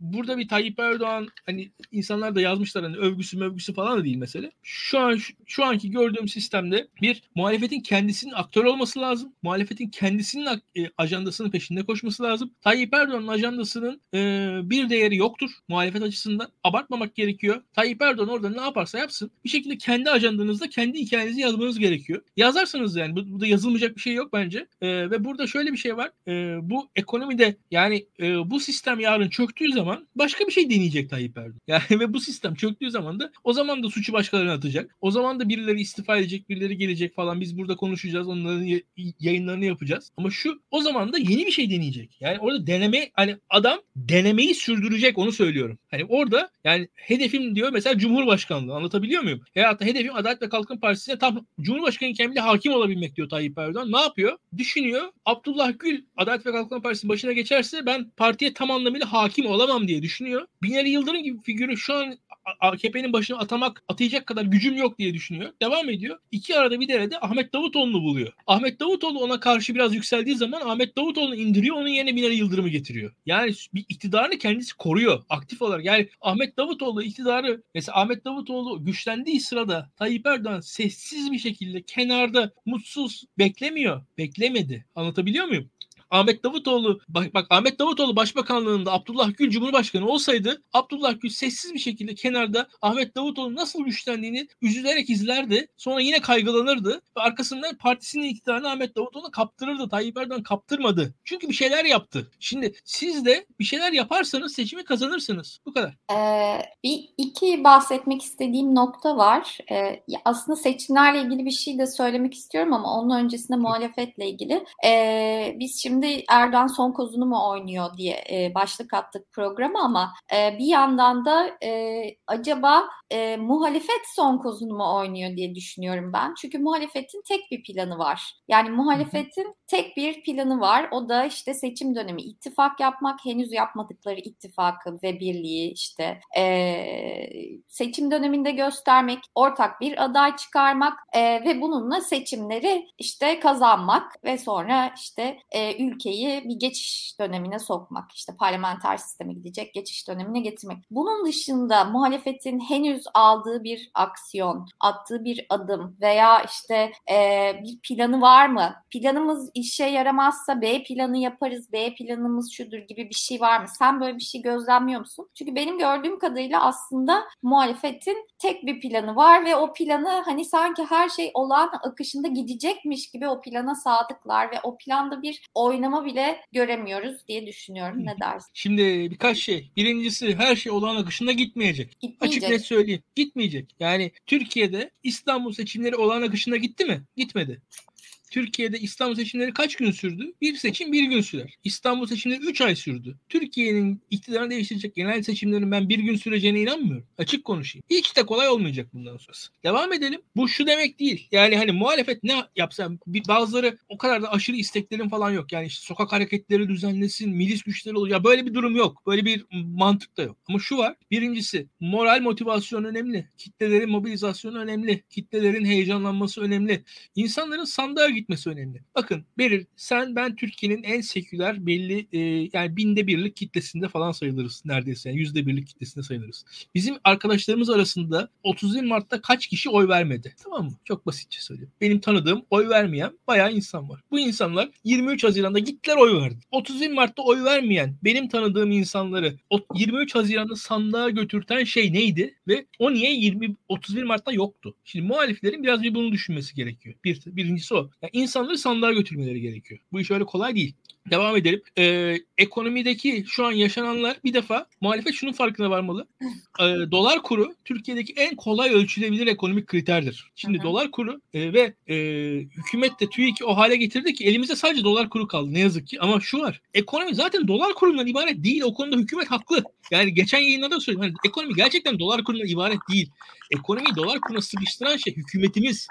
burada bir Tayyip Erdoğan hani insanlar da yazmışlar hani övgüsü mövgüsü falan da değil mesele. Şu an şu, şu anki gördüğüm sistemde bir muhalefetin kendisinin aktör olması lazım. Muhalefetin kendisinin e, ajandasının peşinde koşması lazım. Tayyip Erdoğan'ın ajandasının e, bir değeri yoktur muhalefet açısından. Abartmamak gerekiyor. Tayyip Erdoğan orada ne yaparsa yapsın bir şekilde kendi ajandanızda kendi hikayenizi yazmanız gerekiyor. Yazarsanız yani bu, burada yazılmayacak bir şey yok bence. E, ve burada şöyle bir şey var. E, bu ekonomide yani e, bu sistem yarın çöktüğü zaman başka bir şey deneyecek Tayyip Erdoğan. (laughs) Yani ve bu sistem çöktüğü zaman da o zaman da suçu başkalarına atacak. O zaman da birileri istifa edecek, birileri gelecek falan. Biz burada konuşacağız, onların yayınlarını yapacağız. Ama şu o zaman da yeni bir şey deneyecek. Yani orada deneme hani adam denemeyi sürdürecek onu söylüyorum. Hani orada yani hedefim diyor mesela Cumhurbaşkanlığı anlatabiliyor muyum? Hayatta hedefim Adalet ve Kalkınma Partisi'ne tam Cumhurbaşkanı bile hakim olabilmek diyor Tayyip Erdoğan. Ne yapıyor? Düşünüyor. Abdullah Gül Adalet ve Kalkınma Partisi'nin başına geçerse ben partiye tam anlamıyla hakim olamam diye düşünüyor. Binali Yıldırım gibi figürü şu an AKP'nin başına atamak, atayacak kadar gücüm yok diye düşünüyor. Devam ediyor. İki arada bir derede Ahmet Davutoğlu'nu buluyor. Ahmet Davutoğlu ona karşı biraz yükseldiği zaman Ahmet Davutoğlu'nu indiriyor. Onun yerine Binali Yıldırım'ı getiriyor. Yani bir iktidarını kendisi koruyor aktif olarak. Yani Ahmet Davutoğlu iktidarı mesela Ahmet Davutoğlu güçlendiği sırada Tayyip Erdoğan sessiz bir şekilde kenarda mutsuz beklemiyor. Beklemedi. Anlatabiliyor muyum? Ahmet Davutoğlu bak, bak Ahmet Davutoğlu başbakanlığında Abdullah Gül Cumhurbaşkanı olsaydı Abdullah Gül sessiz bir şekilde kenarda Ahmet Davutoğlu nasıl güçlendiğini üzülerek izlerdi. Sonra yine kaygılanırdı ve arkasından partisinin iktidarını Ahmet Davutoğlu kaptırırdı. Tayyip Erdoğan kaptırmadı. Çünkü bir şeyler yaptı. Şimdi siz de bir şeyler yaparsanız seçimi kazanırsınız. Bu kadar. Ee, bir iki bahsetmek istediğim nokta var. Ee, aslında seçimlerle ilgili bir şey de söylemek istiyorum ama onun öncesinde muhalefetle ilgili. Ee, biz şimdi şimdi Erdoğan son kozunu mu oynuyor diye e, başlık attık programa ama e, bir yandan da e, acaba e, muhalefet son kozunu mu oynuyor diye düşünüyorum ben. Çünkü muhalefetin tek bir planı var. Yani muhalefetin tek bir planı var. O da işte seçim dönemi ittifak yapmak, henüz yapmadıkları ittifakı ve birliği işte e, seçim döneminde göstermek, ortak bir aday çıkarmak e, ve bununla seçimleri işte kazanmak ve sonra işte e, ülkeyi bir geçiş dönemine sokmak. işte parlamenter sisteme gidecek geçiş dönemine getirmek. Bunun dışında muhalefetin henüz aldığı bir aksiyon, attığı bir adım veya işte e, bir planı var mı? Planımız işe yaramazsa B planı yaparız, B planımız şudur gibi bir şey var mı? Sen böyle bir şey gözlemliyor musun? Çünkü benim gördüğüm kadarıyla aslında muhalefetin tek bir planı var ve o planı hani sanki her şey olan akışında gidecekmiş gibi o plana sadıklar ve o planda bir oynama bile göremiyoruz diye düşünüyorum. Ne dersin? Şimdi birkaç şey. Birincisi her şey olan akışında gitmeyecek. gitmeyecek. Açık net söyleyeyim. Gitmeyecek. Yani Türkiye'de İstanbul seçimleri olan akışında gitti mi? Gitmedi. Türkiye'de İstanbul seçimleri kaç gün sürdü? Bir seçim bir gün sürer. İstanbul seçimleri 3 ay sürdü. Türkiye'nin iktidarını değiştirecek genel seçimlerin ben bir gün süreceğine inanmıyorum. Açık konuşayım. Hiç de kolay olmayacak bundan sonrası. Devam edelim. Bu şu demek değil. Yani hani muhalefet ne yapsa bazıları o kadar da aşırı isteklerin falan yok. Yani işte sokak hareketleri düzenlesin, milis güçleri olur. Ya böyle bir durum yok. Böyle bir mantık da yok. Ama şu var. Birincisi moral motivasyon önemli. Kitlelerin mobilizasyonu önemli. Kitlelerin heyecanlanması önemli. İnsanların sandığa gitmesi önemli. Bakın Beril sen ben Türkiye'nin en seküler belli e, yani binde birlik kitlesinde falan sayılırız neredeyse. Yani yüzde birlik kitlesinde sayılırız. Bizim arkadaşlarımız arasında 31 Mart'ta kaç kişi oy vermedi? Tamam mı? Çok basitçe söyleyeyim. Benim tanıdığım oy vermeyen bayağı insan var. Bu insanlar 23 Haziran'da gittiler oy verdi. 31 Mart'ta oy vermeyen benim tanıdığım insanları 23 Haziran'da sandığa götürten şey neydi? Ve o niye 20 31 Mart'ta yoktu? Şimdi muhaliflerin biraz bir bunu düşünmesi gerekiyor. Bir, birincisi o. Yani insanları sandığa götürmeleri gerekiyor. Bu iş öyle kolay değil. Devam edelim. Ee, ekonomideki şu an yaşananlar bir defa muhalefet şunun farkına varmalı. Ee, dolar kuru Türkiye'deki en kolay ölçülebilir ekonomik kriterdir. Şimdi Hı-hı. dolar kuru e, ve e, hükümet de TÜİK'i o hale getirdi ki elimizde sadece dolar kuru kaldı ne yazık ki. Ama şu var. Ekonomi zaten dolar kurundan ibaret değil. O konuda hükümet haklı. Yani geçen yayınlarda söyledim. Hani ekonomi gerçekten dolar kurundan ibaret değil. Ekonomiyi dolar kuruna sıkıştıran şey hükümetimiz.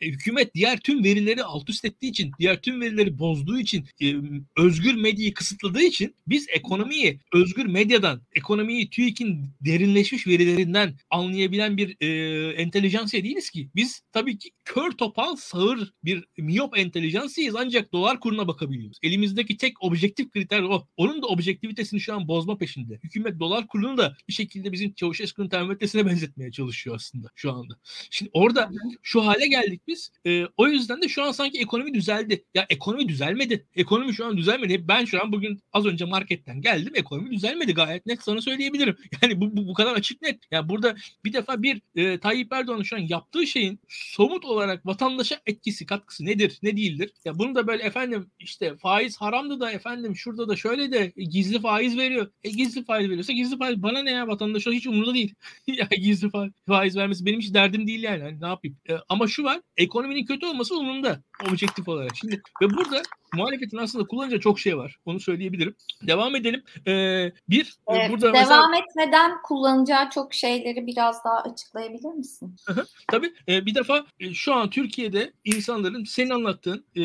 E, hükümet diğer tüm verileri alt üst ettiği için, diğer tüm verileri bozduğu için, e, özgür medyayı kısıtladığı için biz ekonomiyi özgür medyadan, ekonomiyi TÜİK'in derinleşmiş verilerinden anlayabilen bir e, entelijansiya değiliz ki. Biz tabii ki kör topal sağır bir miyop entelijansiyayız ancak dolar kuruna bakabiliyoruz. Elimizdeki tek objektif kriter o. Onun da objektivitesini şu an bozma peşinde. Hükümet dolar kurunu da bir şekilde bizim Çavuşesku'nun termometresine benzetmeye çalışıyor aslında şu anda. Şimdi orada şu hale geldik biz. E, o yüzden de şu an sanki ekonomi düzeldi. Ya ekonomi düzelmedi. Ekonomi şu an düzelmedi. Ben şu an bugün az önce marketten geldim. Ekonomi düzelmedi gayet net sana söyleyebilirim. (laughs) Yani bu, bu, bu kadar açık net. Ya yani burada bir defa bir e, Tayyip Erdoğan'ın şu an yaptığı şeyin somut olarak vatandaşa etkisi, katkısı nedir, ne değildir? Ya bunu da böyle efendim işte faiz haramdı da efendim şurada da şöyle de gizli faiz veriyor. E gizli faiz veriyorsa gizli faiz bana ne ya vatandaşa hiç umurunda değil. (laughs) ya gizli faiz vermesi benim hiç derdim değil yani. Hani ne yapayım? E, ama şu var ekonominin kötü olması umurumda objektif olarak. Şimdi ve burada muhalefetin aslında kullanıcı çok şey var. Onu söyleyebilirim. Devam edelim. Ee, bir evet, burada devam mesela... etmeden kullanacağı çok şeyleri biraz daha açıklayabilir misin? Tabii. E, bir defa e, şu an Türkiye'de insanların senin anlattığın e,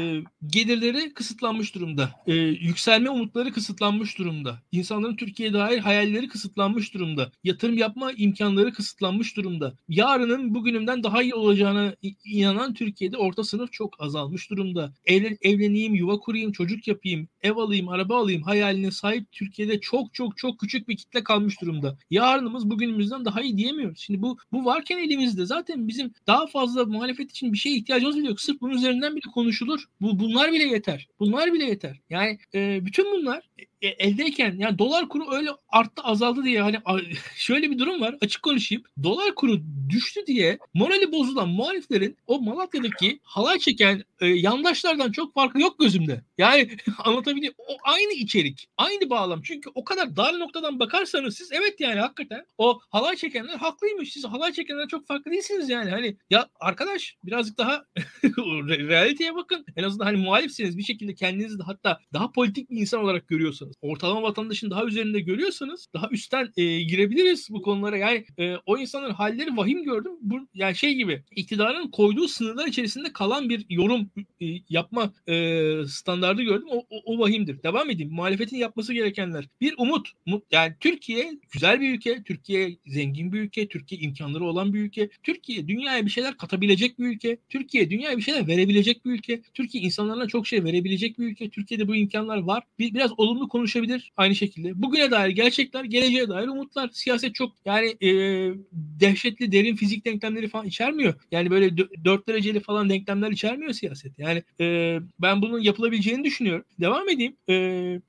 gelirleri kısıtlanmış durumda. E, yükselme umutları kısıtlanmış durumda. İnsanların Türkiye'ye dair hayalleri kısıtlanmış durumda. Yatırım yapma imkanları kısıtlanmış durumda. Yarının bugünümden daha iyi olacağına inanan Türkiye'de orta sınıf çok azalmış durumda. Evlen, evleneyim, yuva kurayım, çocuk yapayım, ev alayım, araba alayım hayaline sahip Türkiye'de çok çok çok küçük bir kitle kalmış durumda. Yarınımız bugünümüzden daha iyi diyemiyoruz. Şimdi bu bu varken elimizde zaten bizim daha fazla muhalefet için bir şeye ihtiyacımız bile yok. Sırf bunun üzerinden bile konuşulur. Bu bunlar bile yeter. Bunlar bile yeter. Yani e, bütün bunlar eldeyken yani dolar kuru öyle arttı azaldı diye hani (laughs) şöyle bir durum var açık konuşayım. Dolar kuru düştü diye morali bozulan muhaliflerin o Malatya'daki halay çeken e, yandaşlardan çok farkı yok gözümde. Yani (laughs) anlatabiliyor o aynı içerik, aynı bağlam. Çünkü o kadar dar noktadan bakarsanız siz evet yani hakikaten o halay çekenler haklıymış. Siz halay çekenler çok farklı değilsiniz yani. Hani ya arkadaş birazcık daha (laughs) realiteye bakın. En azından hani muhalifsiniz bir şekilde kendinizi de hatta daha politik bir insan olarak görüyorsanız, ortalama vatandaşın daha üzerinde görüyorsanız daha üstten e, girebiliriz bu konulara. Yani e, o insanların halleri vahim gördüm. Bu yani şey gibi iktidarın koyduğu sınırlar içerisinde kalan bir yorum e, yapma e, standardı gördüm. O, o, o vahimdir. Devam edeyim. Muhalefetin yapması gerekenler. Bir umut. Yani Türkiye güzel bir ülke. Türkiye zengin bir ülke. Türkiye imkanları olan bir ülke. Türkiye dünyaya bir şeyler katabilecek bir ülke. Türkiye dünyaya bir şeyler verebilecek bir ülke. Türkiye insanlarına çok şey verebilecek bir ülke. Türkiye'de bu imkanlar var. Bir, biraz olumlu konuşabilir aynı şekilde. Bugüne dair gerçekler, geleceğe dair umutlar. Siyaset çok yani e, dehşetli derin fizik denklemleri falan içermiyor. Yani böyle dört dereceli falan denklemler içermiyor siyaset. Yani e, ben bunun yapılabileceğini düşünüyorum. Devam edeyim. E,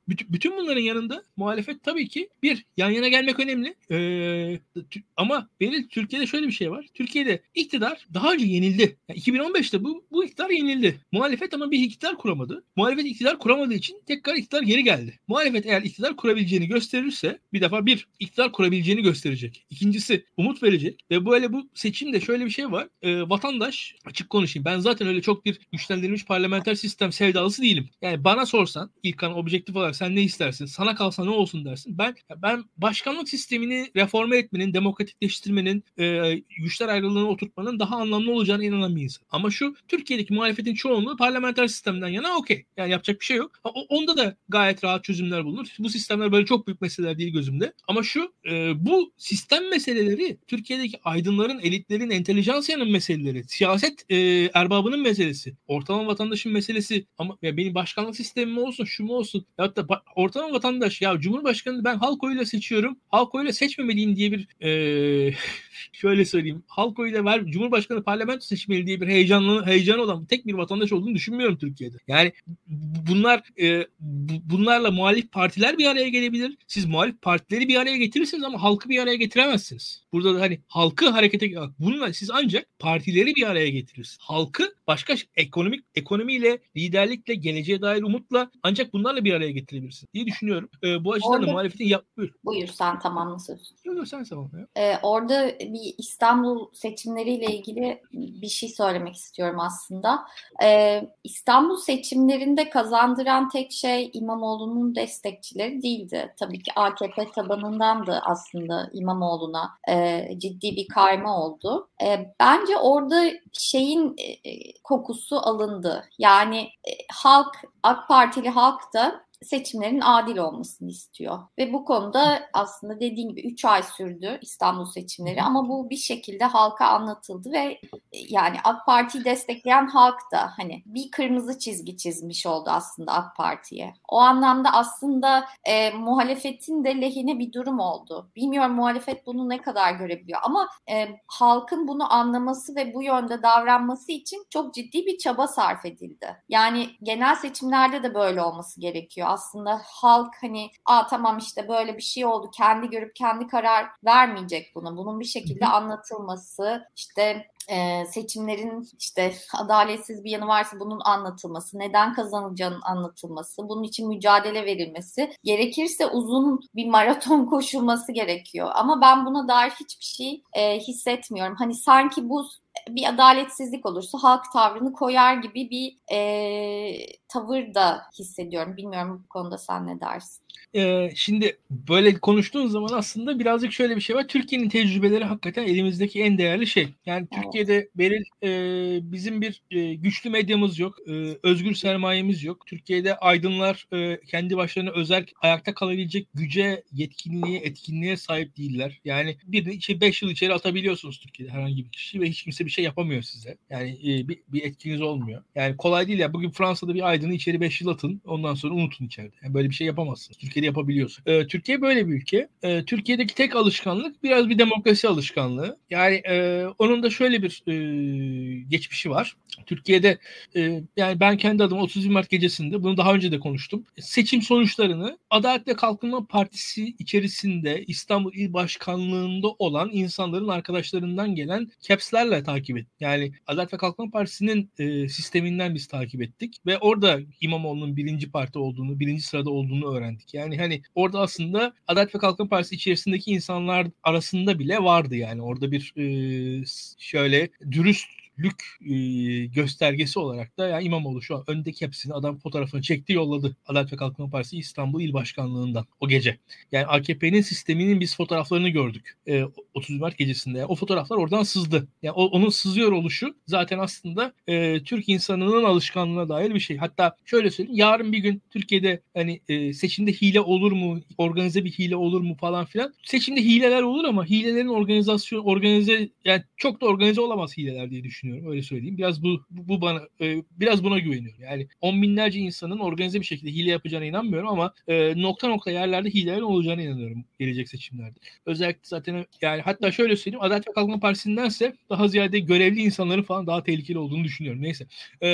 bütün, bütün bunların yanında muhalefet tabii ki bir yan yana gelmek önemli. E, ama benim Türkiye'de şöyle bir şey var. Türkiye'de iktidar daha önce yenildi. Yani 2015'te bu bu iktidar yenildi. Muhalefet ama bir iktidar kuramadı. Muhalefet iktidar kuramadığı için tekrar iktidar geri geldi. Muhalefet eğer iktidar kurabileceğini gösterirse bir defa bir iktidar kurabileceğini gösterecek. İkincisi umut verecek ve böyle bu seçimde şöyle bir şey var. E, vatandaş açık konuşayım ben zaten öyle çok bir güçlendirilmiş parlamenter sistem sevdalısı değilim. Yani bana sorsan İlkan objektif olarak sen ne istersin? Sana kalsa ne olsun dersin. Ben ben başkanlık sistemini reforme etmenin, demokratikleştirmenin, e, güçler ayrılığını oturtmanın daha anlamlı olacağına inanan bir insan. Ama şu Türkiye'deki muhalefetin çoğunluğu parlamenter sistemden yana okey. Yani yapacak bir şey yok. O, onda da gayet rahat çözümler bulunur. Bu sistemler böyle çok büyük meseleler değil gözümde. Ama şu e, bu sistem meseleleri Türkiye'deki aydınların, elitlerin, entelijansiyanın meseleleri, siyaset e, erbabının meselesi, ortalama vatandaşın meselesi ama ya benim başkanlık sistemim olsun, şu mu olsun. Ya da ortalama vatandaş ya Cumhurbaşkanı ben halk oyuyla seçiyorum. Halk oyuyla seçmemeliyim diye bir e, (laughs) şöyle söyleyeyim. Halk oyuyla ver Cumhurbaşkanı parlamento seçmeli diye bir heyecanlı heyecan olan tek bir vatandaş olduğunu düşünmüyorum Türkiye'de. Yani bunlar e, bunlarla muhalif partiler bir araya gelebilir. Siz muhalif partileri bir araya getirirsiniz ama halkı bir araya getiremezsiniz. Burada da hani halkı harekete bununla siz ancak partileri bir araya getirirsiniz. Halkı başka ekonomik ekonomiyle, liderlikle, geleceğe dair umutla ancak bunlarla bir araya getirebilirsin diye düşünüyorum. E, bu açıdan orada, da muhalefetin yap buyur. Buyur sen tamamla söz. Yok yok sen tamam. Ee, orada bir İstanbul seçimleriyle ilgili bir şey söylemek istiyorum aslında. Ee, İstanbul seçimlerinde kazandıran tek şey İmamoğlu'nun destekçileri değildi. Tabii ki AKP tabanından da aslında İmamoğlu'na e, ciddi bir kayma oldu. E, bence orada şeyin e, e kokusu alındı. Yani e, halk, AK Partili halk da seçimlerin adil olmasını istiyor. Ve bu konuda aslında dediğim gibi 3 ay sürdü İstanbul seçimleri ama bu bir şekilde halka anlatıldı ve e, yani AK Parti'yi destekleyen halk da hani bir kırmızı çizgi çizmiş oldu aslında AK Parti'ye. O anlamda aslında e, muhalefetin de lehine bir durum oldu. Bilmiyorum muhalefet bunu ne kadar görebiliyor ama e, halkın bunu anlaması ve bu yönde davranması için çok ciddi bir çaba sarf edildi. Yani genel seçimlerde de böyle olması gerekiyor aslında halk hani aa tamam işte böyle bir şey oldu kendi görüp kendi karar vermeyecek buna. Bunun bir şekilde anlatılması işte e, seçimlerin işte adaletsiz bir yanı varsa bunun anlatılması, neden kazanılacağının anlatılması, bunun için mücadele verilmesi, gerekirse uzun bir maraton (laughs) koşulması gerekiyor. Ama ben buna dair hiçbir şey e, hissetmiyorum. Hani sanki bu bir adaletsizlik olursa halk tavrını koyar gibi bir e, tavır da hissediyorum. Bilmiyorum bu konuda sen ne dersin? Ee, şimdi böyle konuştuğun zaman aslında birazcık şöyle bir şey var. Türkiye'nin tecrübeleri hakikaten elimizdeki en değerli şey. Yani evet. Türkiye'de Beril e, bizim bir e, güçlü medyamız yok. E, özgür sermayemiz yok. Türkiye'de aydınlar e, kendi başlarına özel ayakta kalabilecek güce, yetkinliğe, etkinliğe sahip değiller. Yani bir 5 yıl içeri atabiliyorsunuz Türkiye'de herhangi bir kişi ve hiç kimse bir şey yapamıyor size. Yani e, bir, bir etkiniz olmuyor. Yani kolay değil ya. Bugün Fransa'da bir aydını içeri 5 yıl atın. Ondan sonra unutun içeride. Yani böyle bir şey yapamazsınız. Türkiye'de yapabiliyorsun. E, Türkiye böyle bir ülke. E, Türkiye'deki tek alışkanlık biraz bir demokrasi alışkanlığı. Yani e, onun da şöyle bir e, geçmişi var. Türkiye'de e, yani ben kendi adıma 30 Mart gecesinde bunu daha önce de konuştum. Seçim sonuçlarını Adalet ve Kalkınma Partisi içerisinde İstanbul İl Başkanlığında olan insanların arkadaşlarından gelen caps'lerle takip ettim. Yani Adalet ve Kalkınma Partisi'nin e, sisteminden biz takip ettik ve orada İmamoğlu'nun birinci parti olduğunu, birinci sırada olduğunu öğrendik. Yani hani orada aslında Adalet ve Kalkınma Partisi içerisindeki insanlar arasında bile vardı yani. Orada bir e, şöyle dürüst lük göstergesi olarak da yani İmamoğlu şu an öndeki hepsini adam fotoğrafını çekti yolladı Adalet ve Kalkınma Partisi İstanbul İl Başkanlığından o gece. Yani AKP'nin sisteminin biz fotoğraflarını gördük e, 30 Mart gecesinde. Yani o fotoğraflar oradan sızdı. Yani onun sızıyor oluşu zaten aslında Türk insanının alışkanlığına dair bir şey. Hatta şöyle söyleyeyim yarın bir gün Türkiye'de hani seçimde hile olur mu, organize bir hile olur mu falan filan. Seçimde hileler olur ama hilelerin organizasyon organize yani çok da organize olamaz hileler diye düşünüyorum düşünüyorum öyle söyleyeyim. Biraz bu bu bana e, biraz buna güveniyorum. Yani on binlerce insanın organize bir şekilde hile yapacağına inanmıyorum ama e, nokta nokta yerlerde hilelerin olacağına inanıyorum gelecek seçimlerde. Özellikle zaten yani hatta şöyle söyleyeyim Adalet ve Kalkınma Partisi'ndense daha ziyade görevli insanların falan daha tehlikeli olduğunu düşünüyorum. Neyse. E,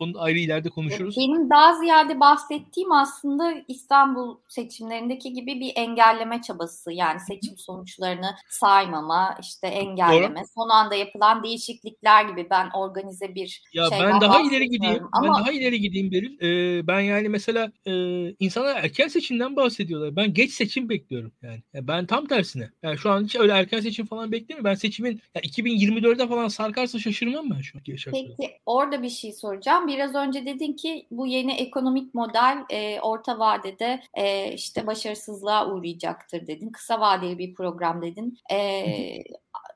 bunu ayrı ileride konuşuruz. Benim daha ziyade bahsettiğim aslında İstanbul seçimlerindeki gibi bir engelleme çabası. Yani seçim sonuçlarını saymama, işte engelleme, Doğru. son anda yapılan değişiklikler gibi gibi ben organize bir ya ben daha ileri gideyim. Ama... Ben daha ileri gideyim Beril. Ee, ben yani mesela e, insanlar erken seçimden bahsediyorlar. Ben geç seçim bekliyorum yani. yani. Ben tam tersine. Yani şu an hiç öyle erken seçim falan beklemiyorum. Ben seçimin ya 2024'de falan sarkarsa şaşırmam ben şu an. Peki orada bir şey soracağım. Biraz önce dedin ki bu yeni ekonomik model e, orta vadede e, işte başarısızlığa uğrayacaktır dedin. Kısa vadeli bir program dedin. E,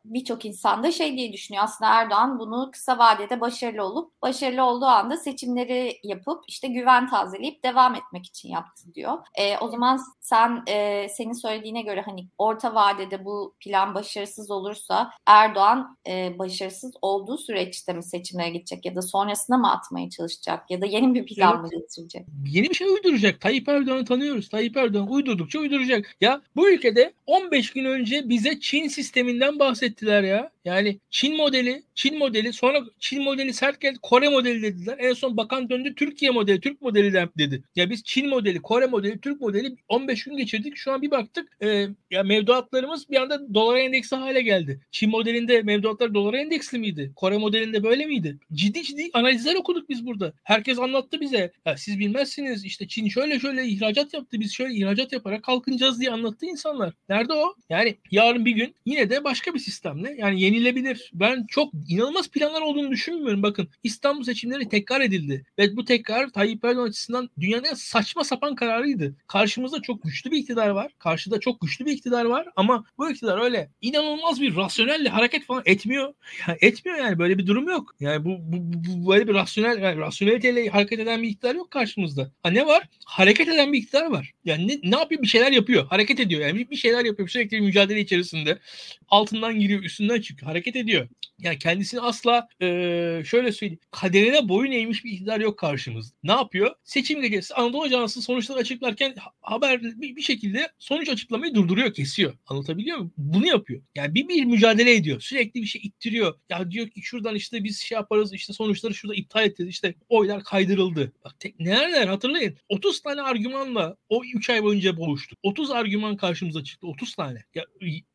birçok insan da şey diye düşünüyor. Aslında Erdoğan bunu kısa vadede başarılı olup başarılı olduğu anda seçimleri yapıp işte güven tazeleyip devam etmek için yaptı diyor. E, o zaman sen e, senin söylediğine göre hani orta vadede bu plan başarısız olursa Erdoğan e, başarısız olduğu süreçte mi seçimlere gidecek ya da sonrasında mı atmaya çalışacak ya da yeni bir plan evet. mı getirecek? Yeni bir şey uyduracak. Tayyip Erdoğan'ı tanıyoruz. Tayyip Erdoğan uydurdukça uyduracak. Ya bu ülkede 15 gün önce bize Çin sisteminden bahsetti ettiler ya. Yani Çin modeli, Çin modeli sonra Çin modeli sert geldi. Kore modeli dediler. En son bakan döndü Türkiye modeli, Türk modeli dedi. Ya biz Çin modeli, Kore modeli, Türk modeli 15 gün geçirdik. Şu an bir baktık e, ya mevduatlarımız bir anda dolar endeksi hale geldi. Çin modelinde mevduatlar dolar endeksli miydi? Kore modelinde böyle miydi? Ciddi ciddi analizler okuduk biz burada. Herkes anlattı bize. Ya siz bilmezsiniz işte Çin şöyle şöyle ihracat yaptı. Biz şöyle ihracat yaparak kalkınacağız diye anlattı insanlar. Nerede o? Yani yarın bir gün yine de başka bir sistemle yani yenilebilir. Ben çok inanılmaz planlar olduğunu düşünmüyorum. Bakın İstanbul seçimleri tekrar edildi. Ve bu tekrar Tayyip Erdoğan açısından dünyanın saçma sapan kararıydı. Karşımızda çok güçlü bir iktidar var. Karşıda çok güçlü bir iktidar var ama bu iktidar öyle inanılmaz bir rasyonelle hareket falan etmiyor. (laughs) Ya etmiyor yani böyle bir durum yok. Yani bu, bu, bu böyle bir rasyonel yani rasyoneliteyle hareket eden bir iktidar yok karşımızda. Ha ne var? Hareket eden bir iktidar var. Yani ne, ne yapıyor? Bir şeyler yapıyor. Hareket ediyor. Yani bir şeyler yapıyor. Sürekli bir mücadele içerisinde. Altından giriyor, üstünden çıkıyor. Hareket ediyor. Yani kendisini asla e, şöyle söyleyeyim. Kaderine boyun eğmiş bir iktidar yok karşımızda. Ne yapıyor? Seçim gecesi Anadolu Ajansı sonuçları açıklarken haber bir, şekilde sonuç açıklamayı durduruyor, kesiyor. Anlatabiliyor muyum? Bunu yapıyor. Yani bir, bir mücadele ediyor. Sürekli bir şey ittiriyor. Ya diyor ki şuradan işte biz şey yaparız işte sonuçları şurada iptal edeceğiz. İşte oylar kaydırıldı. Bak tek, neler hatırlayın. 30 tane argümanla o 3 ay boyunca boğuştuk. 30 argüman karşımıza çıktı. 30 tane. Ya,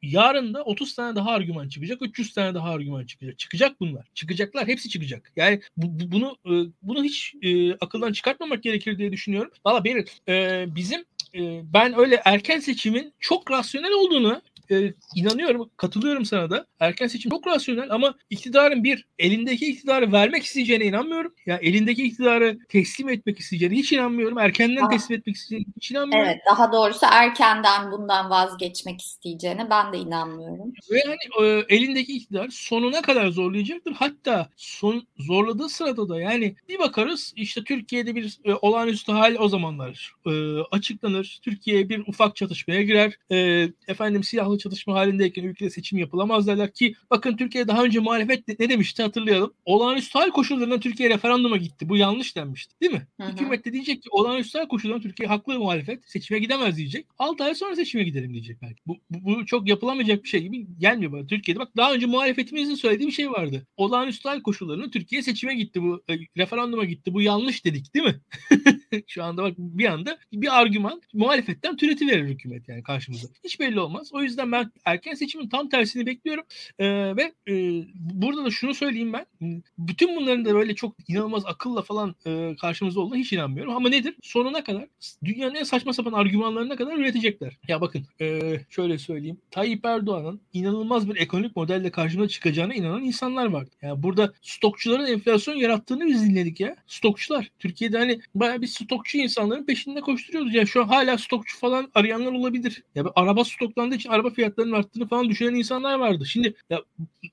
yarın da 30 tane daha argüman çıkacak. 300 tane daha argüman çıkacak. Çıkacak bunlar. Çıkacaklar. Hepsi çıkacak. Yani bu, bu, bunu e, bunu hiç e, akıldan çıkartmamak gerekir diye düşünüyorum. Valla benim e, bizim e, ben öyle erken seçimin çok rasyonel olduğunu e, inanıyorum, katılıyorum sana da. Erken seçim çok rasyonel ama iktidarın bir elindeki iktidarı vermek isteyeceğine inanmıyorum. Ya yani elindeki iktidarı teslim etmek isteyeceğine hiç inanmıyorum. Erkenden daha, teslim etmek isteyeceğine hiç inanmıyorum. Evet, daha doğrusu erkenden bundan vazgeçmek isteyeceğine ben de inanmıyorum. Ve yani e, elindeki iktidar sonuna kadar zorlayacaktır. Hatta son zorladığı sırada da yani bir bakarız işte Türkiye'de bir e, olağanüstü hal o zamanlar e, açıklanır. Türkiye bir ufak çatışmaya girer. E, efendim silahlı silahlı çatışma halindeyken ülkede seçim yapılamaz derler ki bakın Türkiye daha önce muhalefet ne, demişti hatırlayalım. Olağanüstü hal koşullarında Türkiye referanduma gitti. Bu yanlış denmişti değil mi? Hı hı. Hükümet de diyecek ki olağanüstü hal koşullarında Türkiye haklı muhalefet seçime gidemez diyecek. 6 ay sonra seçime gidelim diyecek belki. Bu, bu, bu çok yapılamayacak bir şey gibi gelmiyor bana. Türkiye'de bak daha önce muhalefetimizin söylediği bir şey vardı. Olağanüstü hal koşullarında Türkiye seçime gitti bu e, referanduma gitti. Bu yanlış dedik değil mi? (laughs) (laughs) Şu anda bak bir anda bir argüman muhalefetten türeti verir hükümet yani karşımıza. Hiç belli olmaz. O yüzden ben erken seçimin tam tersini bekliyorum. Ee, ve e, burada da şunu söyleyeyim ben. Bütün bunların da böyle çok inanılmaz akılla falan e, karşımızda olduğuna hiç inanmıyorum. Ama nedir? Sonuna kadar dünyanın en saçma sapan argümanlarına kadar üretecekler. Ya bakın e, şöyle söyleyeyim. Tayyip Erdoğan'ın inanılmaz bir ekonomik modelle karşımıza çıkacağına inanan insanlar vardı. Yani burada stokçuların enflasyon yarattığını biz dinledik ya. Stokçular. Türkiye'de hani bayağı bir stokçu insanların peşinde koşturuyoruz. Ya şu an hala stokçu falan arayanlar olabilir. Ya araba stoklandığı için araba fiyatlarının arttığını falan düşünen insanlar vardı. Şimdi ya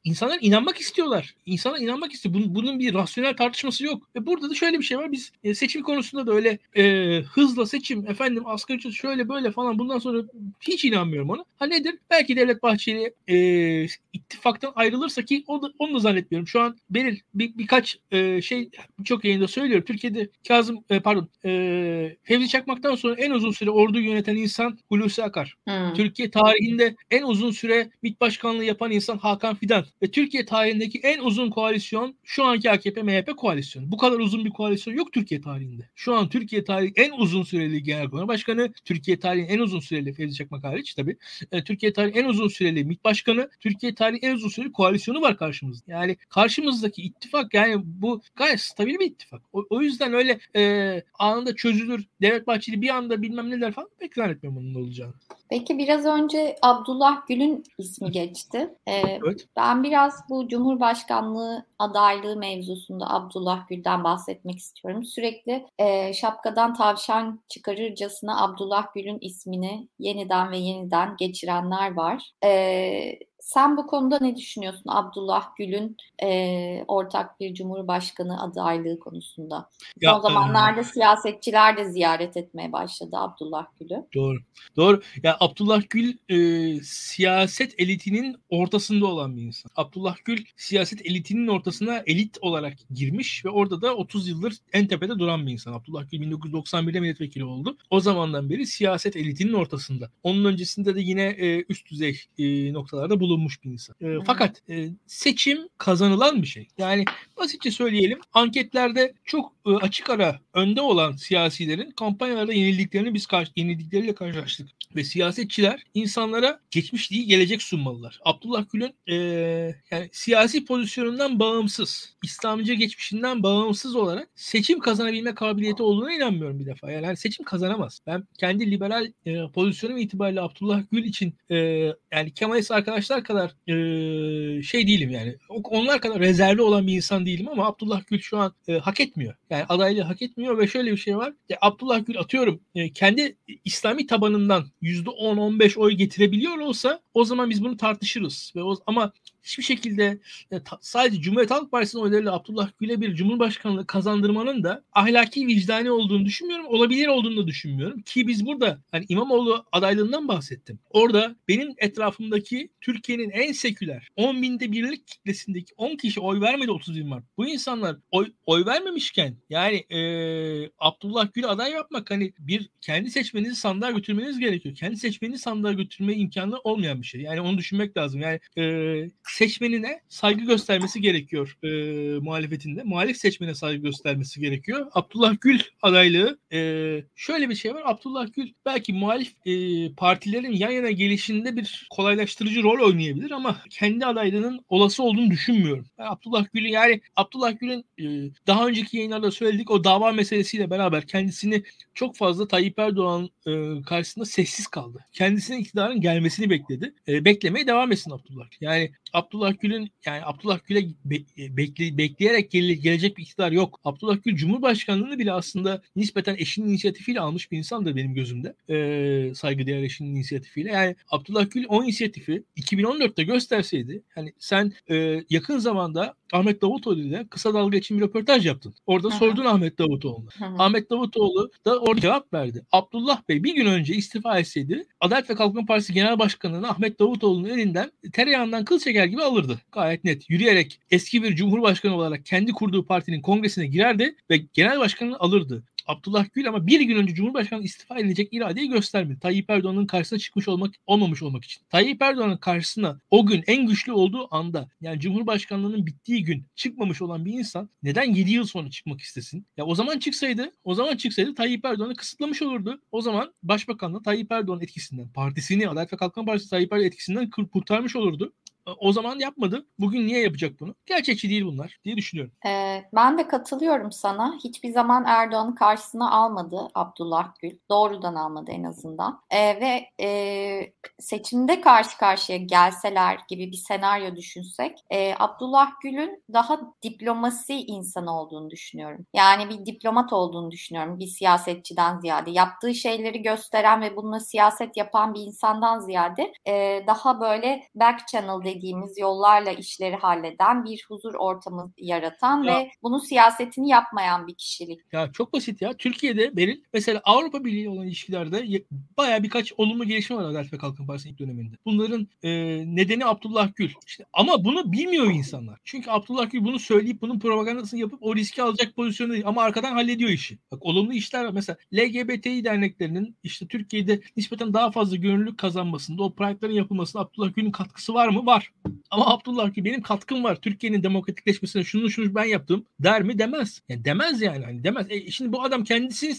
insanlar inanmak istiyorlar. İnsanlar inanmak istiyor. Bunun, bunun bir rasyonel tartışması yok. Ve burada da şöyle bir şey var. Biz e, seçim konusunda da öyle e, hızla seçim efendim asgari ücret şöyle böyle falan bundan sonra hiç inanmıyorum ona. Ha nedir? Belki Devlet Bahçeli e, ittifaktan ayrılırsa ki onu da, onu da zannetmiyorum. Şu an Beril bir, birkaç e, şey çok yayında söylüyor. Türkiye'de Kazım e, pardon e, Fevzi Çakmak'tan sonra en uzun süre orduyu yöneten insan Hulusi Akar. Hmm. Türkiye tarihinde en uzun süre MİT başkanlığı yapan insan Hakan Fidan. Ve Türkiye tarihindeki en uzun koalisyon şu anki AKP MHP koalisyonu. Bu kadar uzun bir koalisyon yok Türkiye tarihinde. Şu an Türkiye tarihi en uzun süreli genelkurmay başkanı, Türkiye tarihi en uzun süreli Fevzi Çakmak hariç tabii. E, Türkiye tarihi en uzun süreli MİT başkanı, Türkiye tarihi en uzun süreli koalisyonu var karşımızda. Yani karşımızdaki ittifak yani bu gayet stabil bir ittifak. O, o yüzden öyle e, anında çözülür. Devlet Bahçeli bir anda bilmem neler falan pek zannetmiyorum onun olacağını. Peki biraz önce Abdullah Gül'ün ismi geçti. Ee, evet. Ben biraz bu Cumhurbaşkanlığı adaylığı mevzusunda Abdullah Gül'den bahsetmek istiyorum. Sürekli e, şapkadan tavşan çıkarırcasına Abdullah Gül'ün ismini yeniden ve yeniden geçirenler var. E, sen bu konuda ne düşünüyorsun Abdullah Gül'ün e, ortak bir cumhurbaşkanı adaylığı konusunda? Ya, Son zamanlarda e, siyasetçiler de ziyaret etmeye başladı Abdullah Gül'ü. Doğru. Doğru. Ya Abdullah Gül e, siyaset elitinin ortasında olan bir insan. Abdullah Gül siyaset elitinin ortasına elit olarak girmiş ve orada da 30 yıldır en tepede duran bir insan. Abdullah Gül 1991'de milletvekili oldu. O zamandan beri siyaset elitinin ortasında. Onun öncesinde de yine e, üst düzey e, noktalarda bulundu bulunmuş bir insan. E, fakat e, seçim kazanılan bir şey. Yani basitçe söyleyelim anketlerde çok e, açık ara önde olan siyasilerin kampanyalarda yenildiklerini biz karşı, yenildikleriyle karşılaştık. Ve siyasetçiler insanlara geçmiş değil gelecek sunmalılar. Abdullah Gül'ün e, yani siyasi pozisyonundan bağımsız, İslamcı geçmişinden bağımsız olarak seçim kazanabilme kabiliyeti olduğuna inanmıyorum bir defa. Yani, yani seçim kazanamaz. Ben kendi liberal e, pozisyonum itibariyle Abdullah Gül için e, yani Kemalist arkadaşlar kadar e, şey değilim yani. Onlar kadar rezervli olan bir insan değilim ama Abdullah Gül şu an e, hak etmiyor. Yani adaylığı hak etmiyor ve şöyle bir şey var. Ya Abdullah Gül atıyorum e, kendi İslami tabanından %10-15 oy getirebiliyor olsa o zaman biz bunu tartışırız. Ve o, ama hiçbir şekilde sadece Cumhuriyet Halk Partisi'nin oylarıyla Abdullah Gül'e bir cumhurbaşkanlığı kazandırmanın da ahlaki vicdani olduğunu düşünmüyorum. Olabilir olduğunu da düşünmüyorum. Ki biz burada hani İmamoğlu adaylığından bahsettim. Orada benim etrafımdaki Türkiye'nin en seküler 10 binde birlik kitlesindeki 10 kişi oy vermedi 31 Mart. Bu insanlar oy, oy vermemişken yani e, Abdullah Gül aday yapmak hani bir kendi seçmenizi sandığa götürmeniz gerekiyor. Kendi seçmenizi sandığa götürme imkanı olmayan bir şey. Yani onu düşünmek lazım. Yani e, seçmenine saygı göstermesi gerekiyor e, muhalefetinde. Muhalif seçmene saygı göstermesi gerekiyor. Abdullah Gül adaylığı e, şöyle bir şey var. Abdullah Gül belki muhalif e, partilerin yan yana gelişinde bir kolaylaştırıcı rol oynayabilir ama kendi adaylığının olası olduğunu düşünmüyorum. Ben Abdullah Gül'ü yani Abdullah Gül'ün e, daha önceki yayınlarda söyledik o dava meselesiyle beraber kendisini çok fazla Tayyip Erdoğan e, karşısında sessiz kaldı. Kendisine iktidarın gelmesini bekledi. E, beklemeye devam etsin Abdullah. Yani Abdullah Gül'ün yani Abdullah Gül'e be, bekle, bekleyerek gele, gelecek bir iktidar yok. Abdullah Gül Cumhurbaşkanlığını bile aslında nispeten eşinin inisiyatifiyle almış bir insandır benim gözümde. Ee, saygıdeğer eşinin inisiyatifiyle. Yani Abdullah Gül o inisiyatifi 2014'te gösterseydi hani sen e, yakın zamanda Ahmet Davutoğlu ile kısa dalga için bir röportaj yaptın. Orada Hı-hı. sordun Ahmet Davutoğlu'na. Ahmet Davutoğlu da orada cevap verdi. Abdullah Bey bir gün önce istifa etseydi Adalet ve Kalkınma Partisi Genel Başkanı'nı Ahmet Davutoğlu'nun elinden tereyağından kıl çeker gibi alırdı. Gayet net. Yürüyerek eski bir cumhurbaşkanı olarak kendi kurduğu partinin kongresine girerdi ve genel başkanını alırdı. Abdullah Gül ama bir gün önce Cumhurbaşkanı istifa edilecek iradeyi göstermedi. Tayyip Erdoğan'ın karşısına çıkmış olmak olmamış olmak için. Tayyip Erdoğan'ın karşısına o gün en güçlü olduğu anda yani Cumhurbaşkanlığının bittiği gün çıkmamış olan bir insan neden 7 yıl sonra çıkmak istesin? Ya o zaman çıksaydı, o zaman çıksaydı Tayyip Erdoğan'ı kısıtlamış olurdu. O zaman Başbakanlığı Tayyip Erdoğan etkisinden, partisini Adalet ve Kalkınma Partisi Tayyip Erdoğan etkisinden kurtarmış olurdu o zaman yapmadı. Bugün niye yapacak bunu? Gerçekçi değil bunlar diye düşünüyorum. Ee, ben de katılıyorum sana. Hiçbir zaman Erdoğan'ı karşısına almadı Abdullah Gül. Doğrudan almadı en azından. Ee, ve e, seçimde karşı karşıya gelseler gibi bir senaryo düşünsek e, Abdullah Gül'ün daha diplomasi insanı olduğunu düşünüyorum. Yani bir diplomat olduğunu düşünüyorum. Bir siyasetçiden ziyade. Yaptığı şeyleri gösteren ve bununla siyaset yapan bir insandan ziyade e, daha böyle back channel dediğimiz yollarla işleri halleden bir huzur ortamı yaratan ya. ve bunun siyasetini yapmayan bir kişilik. Ya çok basit ya. Türkiye'de benim mesela Avrupa Birliği olan ilişkilerde baya birkaç olumlu gelişme var Adalet ve Kalkınma Partisi ilk döneminde. Bunların e, nedeni Abdullah Gül. İşte, ama bunu bilmiyor insanlar. Çünkü Abdullah Gül bunu söyleyip bunun propagandasını yapıp o riski alacak pozisyonda değil. Ama arkadan hallediyor işi. Bak olumlu işler var. Mesela LGBTİ derneklerinin işte Türkiye'de nispeten daha fazla gönüllülük kazanmasında o pride'ların yapılmasında Abdullah Gül'ün katkısı var mı? Var var. Ama Abdullah ki benim katkım var. Türkiye'nin demokratikleşmesine şunu şunu ben yaptım der mi? Demez. Yani demez yani. Hani demez. E, şimdi bu adam kendisi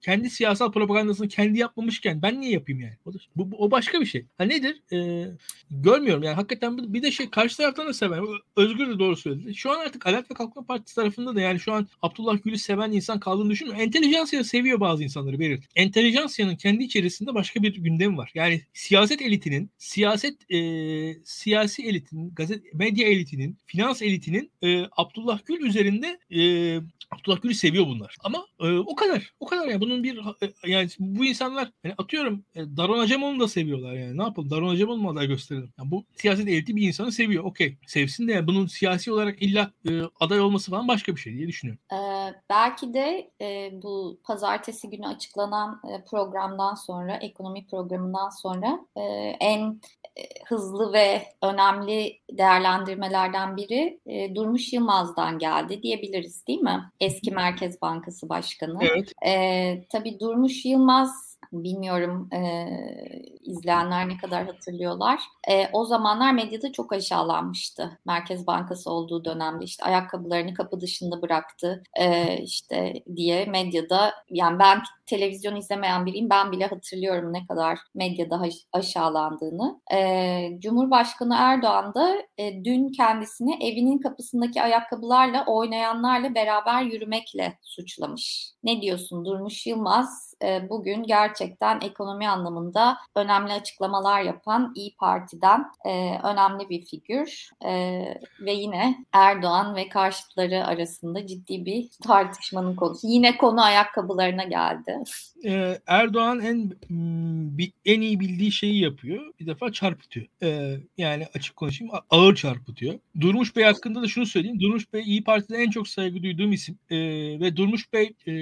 kendi siyasal propagandasını kendi yapmamışken ben niye yapayım yani? O, da, bu, bu, o başka bir şey. Ha nedir? Ee, görmüyorum yani. Hakikaten bir de şey karşı taraftan da seven. Özgür de doğru söyledi. Şu an artık Adalet ve Kalkınma Partisi tarafında da yani şu an Abdullah Gül'ü seven insan kaldığını düşünmüyorum. Entelijansiya seviyor bazı insanları verir. Entelijansiyanın kendi içerisinde başka bir gündem var. Yani siyaset elitinin siyaset e, siyaset siyasi elitinin, gazet, medya elitinin, finans elitinin e, Abdullah Gül üzerinde e, Abdullah Gül'ü seviyor bunlar. Ama e, o kadar. O kadar yani. Bunun bir e, yani bu insanlar yani atıyorum e, Daron Acemoğlu'nu da seviyorlar yani. Ne yapalım? Daron Acemoğlu mu aday gösterelim? Yani bu siyaset eliti bir insanı seviyor. Okey. Sevsin de yani bunun siyasi olarak illa e, aday olması falan başka bir şey diye düşünüyorum. Ee, belki de e, bu pazartesi günü açıklanan e, programdan sonra, ekonomi programından sonra e, en e, hızlı ve önemli değerlendirmelerden biri e, Durmuş Yılmaz'dan geldi diyebiliriz değil mi? Eski Merkez Bankası Başkanı. Evet. E, tabii Durmuş Yılmaz Bilmiyorum e, izleyenler ne kadar hatırlıyorlar. E, o zamanlar medyada çok aşağılanmıştı. Merkez Bankası olduğu dönemde işte ayakkabılarını kapı dışında bıraktı e, işte diye medyada yani ben televizyon izlemeyen biriyim ben bile hatırlıyorum ne kadar medyada aşağılandığını. E, Cumhurbaşkanı Erdoğan da e, dün kendisini evinin kapısındaki ayakkabılarla oynayanlarla beraber yürümekle suçlamış. Ne diyorsun Durmuş Yılmaz e, bugün gerçekten ekonomi anlamında önemli açıklamalar yapan İyi Parti'den e, önemli bir figür e, ve yine Erdoğan ve karşıtları arasında ciddi bir tartışmanın konusu. Yine konu ayakkabılarına geldi. Ee, Erdoğan en en iyi bildiği şeyi yapıyor. Bir defa çarpıtıyor. Ee, yani açık konuşayım ağır çarpıtıyor. Durmuş Bey hakkında da şunu söyleyeyim. Durmuş Bey İyi Parti'de en çok saygı duyduğum isim. Ee, ve Durmuş Bey e,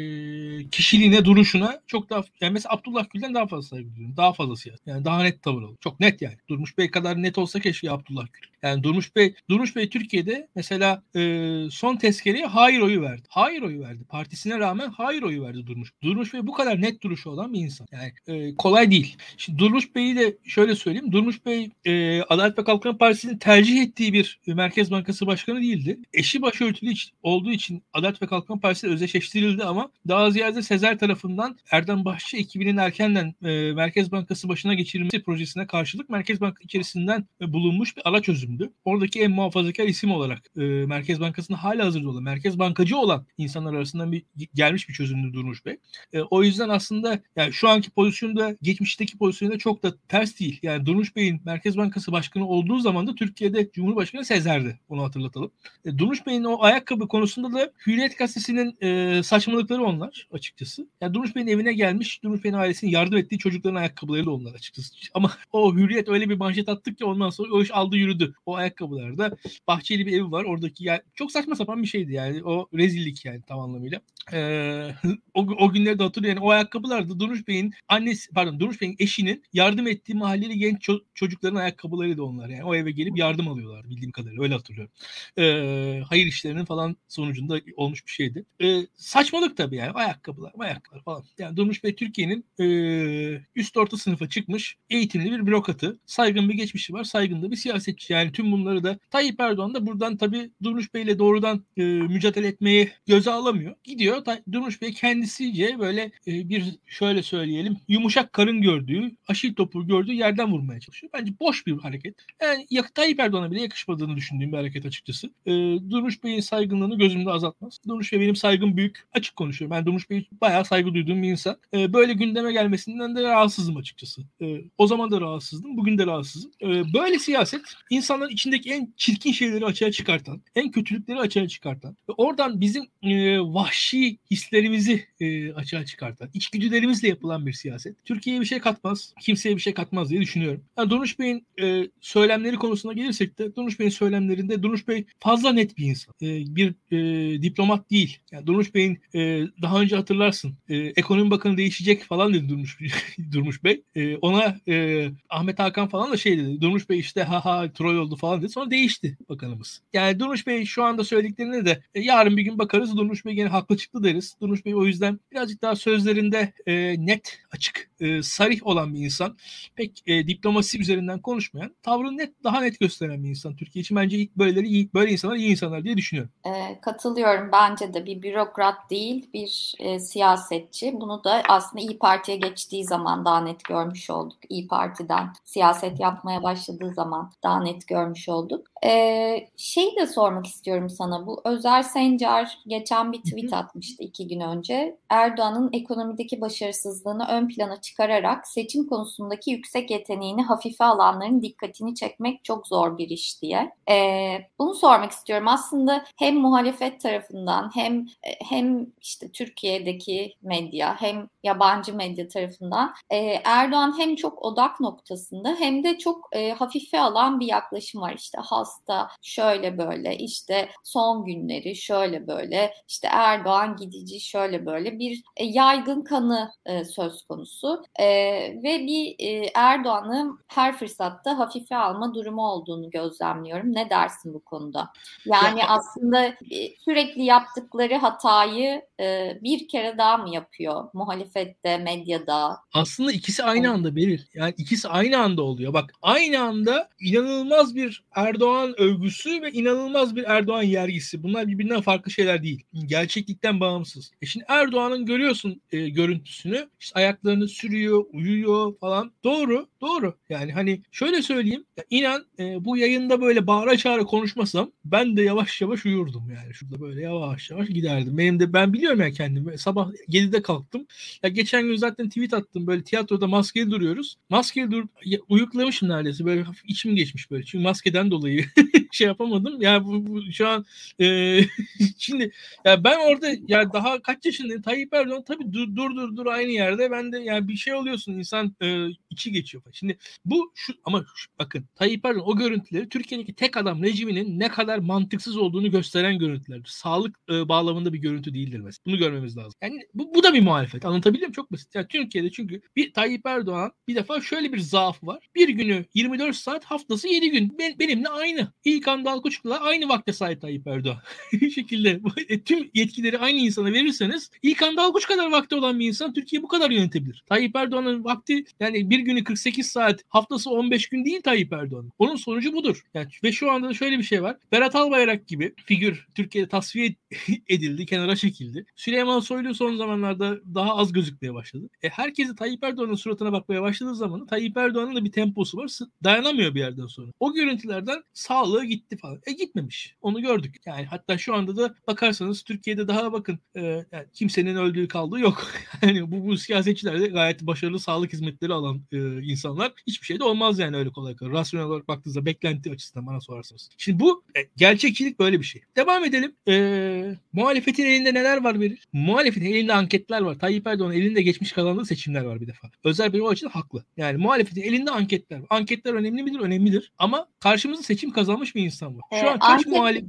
kişiliğine, duruşuna çok daha yani mesela Abdullah Gül'den daha fazla saygı duyuyorum. Daha fazla siyasi. Yani daha net tavır alıyor. Çok net yani. Durmuş Bey kadar net olsa keşke Abdullah Gül. Yani Durmuş Bey Durmuş Bey Türkiye'de mesela e, son tezkereye hayır oyu verdi. Hayır oyu verdi. Partisine rağmen hayır oyu verdi Durmuş. Durmuş Bey bu kadar net duruşu olan bir insan. Yani e, kolay değil. Şimdi Durmuş Bey'i de şöyle söyleyeyim. Durmuş Bey e, Adalet ve Kalkınma Partisi'nin tercih ettiği bir Merkez Bankası Başkanı değildi. Eşi başörtülü olduğu için Adalet ve Kalkınma Partisi özdeşleştirildi ama daha ziyade Sezer tarafından Erdem Bahçı ekibinin erkenden e, Merkez Bankası başına geçirilmesi projesine karşılık Merkez Bank içerisinden e, bulunmuş bir ara çözümdü. Oradaki en muhafazakar isim olarak e, Merkez Bankası'nda hala hazırda olan, Merkez Bankacı olan insanlar arasından bir gelmiş bir çözümdü Durmuş Bey. E, o yüzden aslında yani şu anki pozisyonda geçmişteki pozisyonda çok da ters değil. Yani Durmuş Bey'in Merkez Bankası Başkanı olduğu zaman da Türkiye'de Cumhurbaşkanı Sezer'di. Onu hatırlatalım. E, Durmuş Bey'in o ayakkabı konusunda da Hürriyet Gazetesi'nin e, saçmalıkları onlar açıkçası. Yani Durmuş Bey'in evine gelmiş, Durmuş Bey'in ailesinin yardım ettiği çocukların ayakkabıları da onlar açıkçası. Ama o Hürriyet öyle bir manşet attık ki ondan sonra o iş aldı yürüdü. O ayakkabılarda Bahçeli bir evi var. Oradaki yani çok saçma sapan bir şeydi yani. O rezillik yani tam anlamıyla. Ee, (laughs) o, o günleri de hatırlıyorum. Yani o ayakkabılar da Durmuş Bey'in annesi pardon Durmuş Bey'in eşinin yardım ettiği mahalleli genç ço- çocukların ayakkabılarıydı onlar. Yani o eve gelip yardım alıyorlar bildiğim kadarıyla. Öyle hatırlıyorum. Ee, hayır işlerinin falan sonucunda olmuş bir şeydi. Ee, saçmalık tabii yani. Ayakkabılar, ayakkabılar falan. Yani Durmuş Bey Türkiye'nin e, üst orta sınıfa çıkmış eğitimli bir bürokratı. Saygın bir geçmişi var. Saygın da bir siyasetçi. Yani tüm bunları da Tayyip Erdoğan da buradan tabii Durmuş Bey'le doğrudan e, mücadele etmeyi göze alamıyor. Gidiyor Durmuş Bey kendisice böyle e, bir şöyle söyleyelim yumuşak karın gördüğü, aşil topu gördüğü yerden vurmaya çalışıyor. Bence boş bir hareket. Yani Tayyip Erdoğan'a bile yakışmadığını düşündüğüm bir hareket açıkçası. E, Durmuş Bey'in saygınlığını gözümde azaltmaz. Durmuş Bey benim saygım büyük. Açık konuşuyorum. Ben Durmuş Bey'i bayağı saygı duyduğum bir insan. E, böyle gündeme gelmesinden de rahatsızım açıkçası. E, o zaman da rahatsızdım. Bugün de rahatsızım. E, böyle siyaset insanların içindeki en çirkin şeyleri açığa çıkartan, en kötülükleri açığa çıkartan ve oradan bizim e, vahşi hislerimizi e, açığa çıkartan, içgüdülerimizle yapılan bir siyaset. Türkiye'ye bir şey katmaz, kimseye bir şey katmaz diye düşünüyorum. Yani Durmuş Bey'in e, söylemleri konusuna gelirsek de Durmuş Bey'in söylemlerinde Durmuş Bey fazla net bir insan. E, bir e, diplomat değil. Yani Durmuş Bey'in e, daha önce hatırlarsın e, ekonomi bakanı değişecek falan dedi Durmuş, (laughs) Durmuş Bey. E, ona e, Ahmet Hakan falan da şey dedi. Durmuş Bey işte ha ha troll oldu falan dedi. Sonra değişti bakanımız. Yani Durmuş Bey şu anda söylediklerine de e, yarın bir gün bakarız. Durmuş Bey gene haklı çıktı deriz. Durmuş Bey o yüzden birazcık daha sözlerinde e, net, açık, e, sarih olan bir insan. Pek e, diplomasi üzerinden konuşmayan, tavrını net daha net gösteren bir insan. Türkiye için bence ilk böyleleri iyi, böyle insanlar iyi insanlar diye düşünüyorum. E, katılıyorum. Bence de bir bürokrat değil, bir e, siyasetçi. Bunu da aslında İyi Parti'ye geçtiği zaman daha net görmüş olduk. İyi Parti'den siyaset yapmaya başladığı zaman daha net görmüş olduk. Ee, şey de sormak istiyorum sana. Bu Özer Sencar geçen bir tweet atmıştı iki gün önce. Erdoğan'ın ekonomideki başarısızlığını ön plana çıkararak seçim konusundaki yüksek yeteneğini hafife alanların dikkatini çekmek çok zor bir iş diye. Ee, bunu sormak istiyorum. Aslında hem muhalefet tarafından hem hem işte Türkiye'deki medya hem yabancı medya tarafından e, Erdoğan hem çok odak noktasında hem de çok e, hafife alan bir yaklaşım var. İşte hasta şöyle böyle işte son günleri şöyle böyle işte Erdoğan gidici şöyle böyle bir e, yaygın kanı e, söz konusu e, ve bir e, Erdoğan'ı her fırsatta hafife alma durumu olduğunu gözlemliyorum. Ne dersin bu konuda? Yani ya, aslında e, sürekli yaptıkları hatayı e, bir kere daha mı yapıyor muhalefette, medyada? Aslında ikisi aynı anda Beril. Yani ikisi aynı anda oluyor. Bak aynı anda inanılmaz bir Erdoğan övgüsü ve inanılmaz bir Erdoğan yergisi. Bunlar birbirinden farklı şeyler değil. Gerçeklikten bağımsız. E şimdi Erdoğan'ın görüyorsun e, görüntüsünü. İşte ayaklarını sürüyor, uyuyor falan. Doğru, doğru. Yani hani şöyle söyleyeyim. Ya inan e, bu yayında böyle bağıra çağıra konuşmasam ben de yavaş yavaş uyurdum yani. Şurada böyle yavaş yavaş giderdim. Benim de ben biliyorum ya kendimi. Sabah 7'de kalktım. Ya geçen gün zaten tweet attım. Böyle tiyatroda maskeli duruyoruz. Maskeli dur uyuklamışım neredeyse. Böyle hafif içim geçmiş böyle. Çünkü maskeden dolayı (laughs) şey yapamadım. Ya bu, bu şu an e, (laughs) şimdi ya ben orada ya daha kaç yaşındayım? Tayyip Erdoğan tabii dur dur dur dur aynı yerde. Ben de yani bir şey oluyorsun insan e, içi geçiyor. Şimdi bu şu ama şu, bakın Tayyip Erdoğan o görüntüleri Türkiye'deki tek adam rejiminin ne kadar mantıksız olduğunu gösteren görüntülerdir. Sağlık e, bağlamında bir görüntü değildir mesela. Bunu görmemiz lazım. Yani bu, bu da bir muhalefet. Anlatabiliyor muyum? Çok basit. Yani Türkiye'de çünkü bir Tayyip Erdoğan bir defa şöyle bir zaafı var. Bir günü 24 saat haftası 7 gün. Ben, benimle aynı. İlkan Dalkuç'la aynı vakte sahip Tayyip Erdoğan. (laughs) şekilde e, tüm yetkileri aynı insana verirseniz İlkan Dalkuç kadar vakti olan bir insan Türkiye bu kadar yönetebilir. Tayyip Erdoğan'ın vakti yani bir günü 48 saat haftası 15 gün değil Tayyip Erdoğan. Onun sonucu budur. Yani ve şu anda da şöyle bir şey var. Berat Albayrak gibi figür Türkiye'de tasfiye (laughs) edildi, kenara çekildi. Süleyman Soylu son zamanlarda daha az gözükmeye başladı. E herkesi Tayyip Erdoğan'ın suratına bakmaya başladığı zaman Tayyip Erdoğan'ın da bir temposu var. Dayanamıyor bir yerden sonra. O görüntülerden sağlığı gitti falan. E gitmemiş. Onu gördük. Yani hatta şu anda da bakarsanız Türkiye'de daha bakın e, yani kimsenin öldüğü kaldığı yok. (laughs) yani bu, bu siyasetçiler de gayet başarılı sağlık hizmetleri alan e, insanlar. Hiçbir şey de olmaz yani öyle kolay kolay. Rasyonel olarak baktığınızda beklenti açısından bana sorarsanız. Şimdi bu e, gerçekçilik böyle bir şey. Devam edelim. E, muhalefetin elinde neler var verir? Muhalefetin elinde anketler var. Tayyip Erdoğan elinde geçmiş kazandığı seçimler var bir defa. Özel bir o açıdan haklı. Yani muhalefetin elinde anketler var. Anketler önemli midir? Önemlidir. Ama karşımızda seçim kazanmış bir insan var. Şu ee, an kaç anket, muhalif...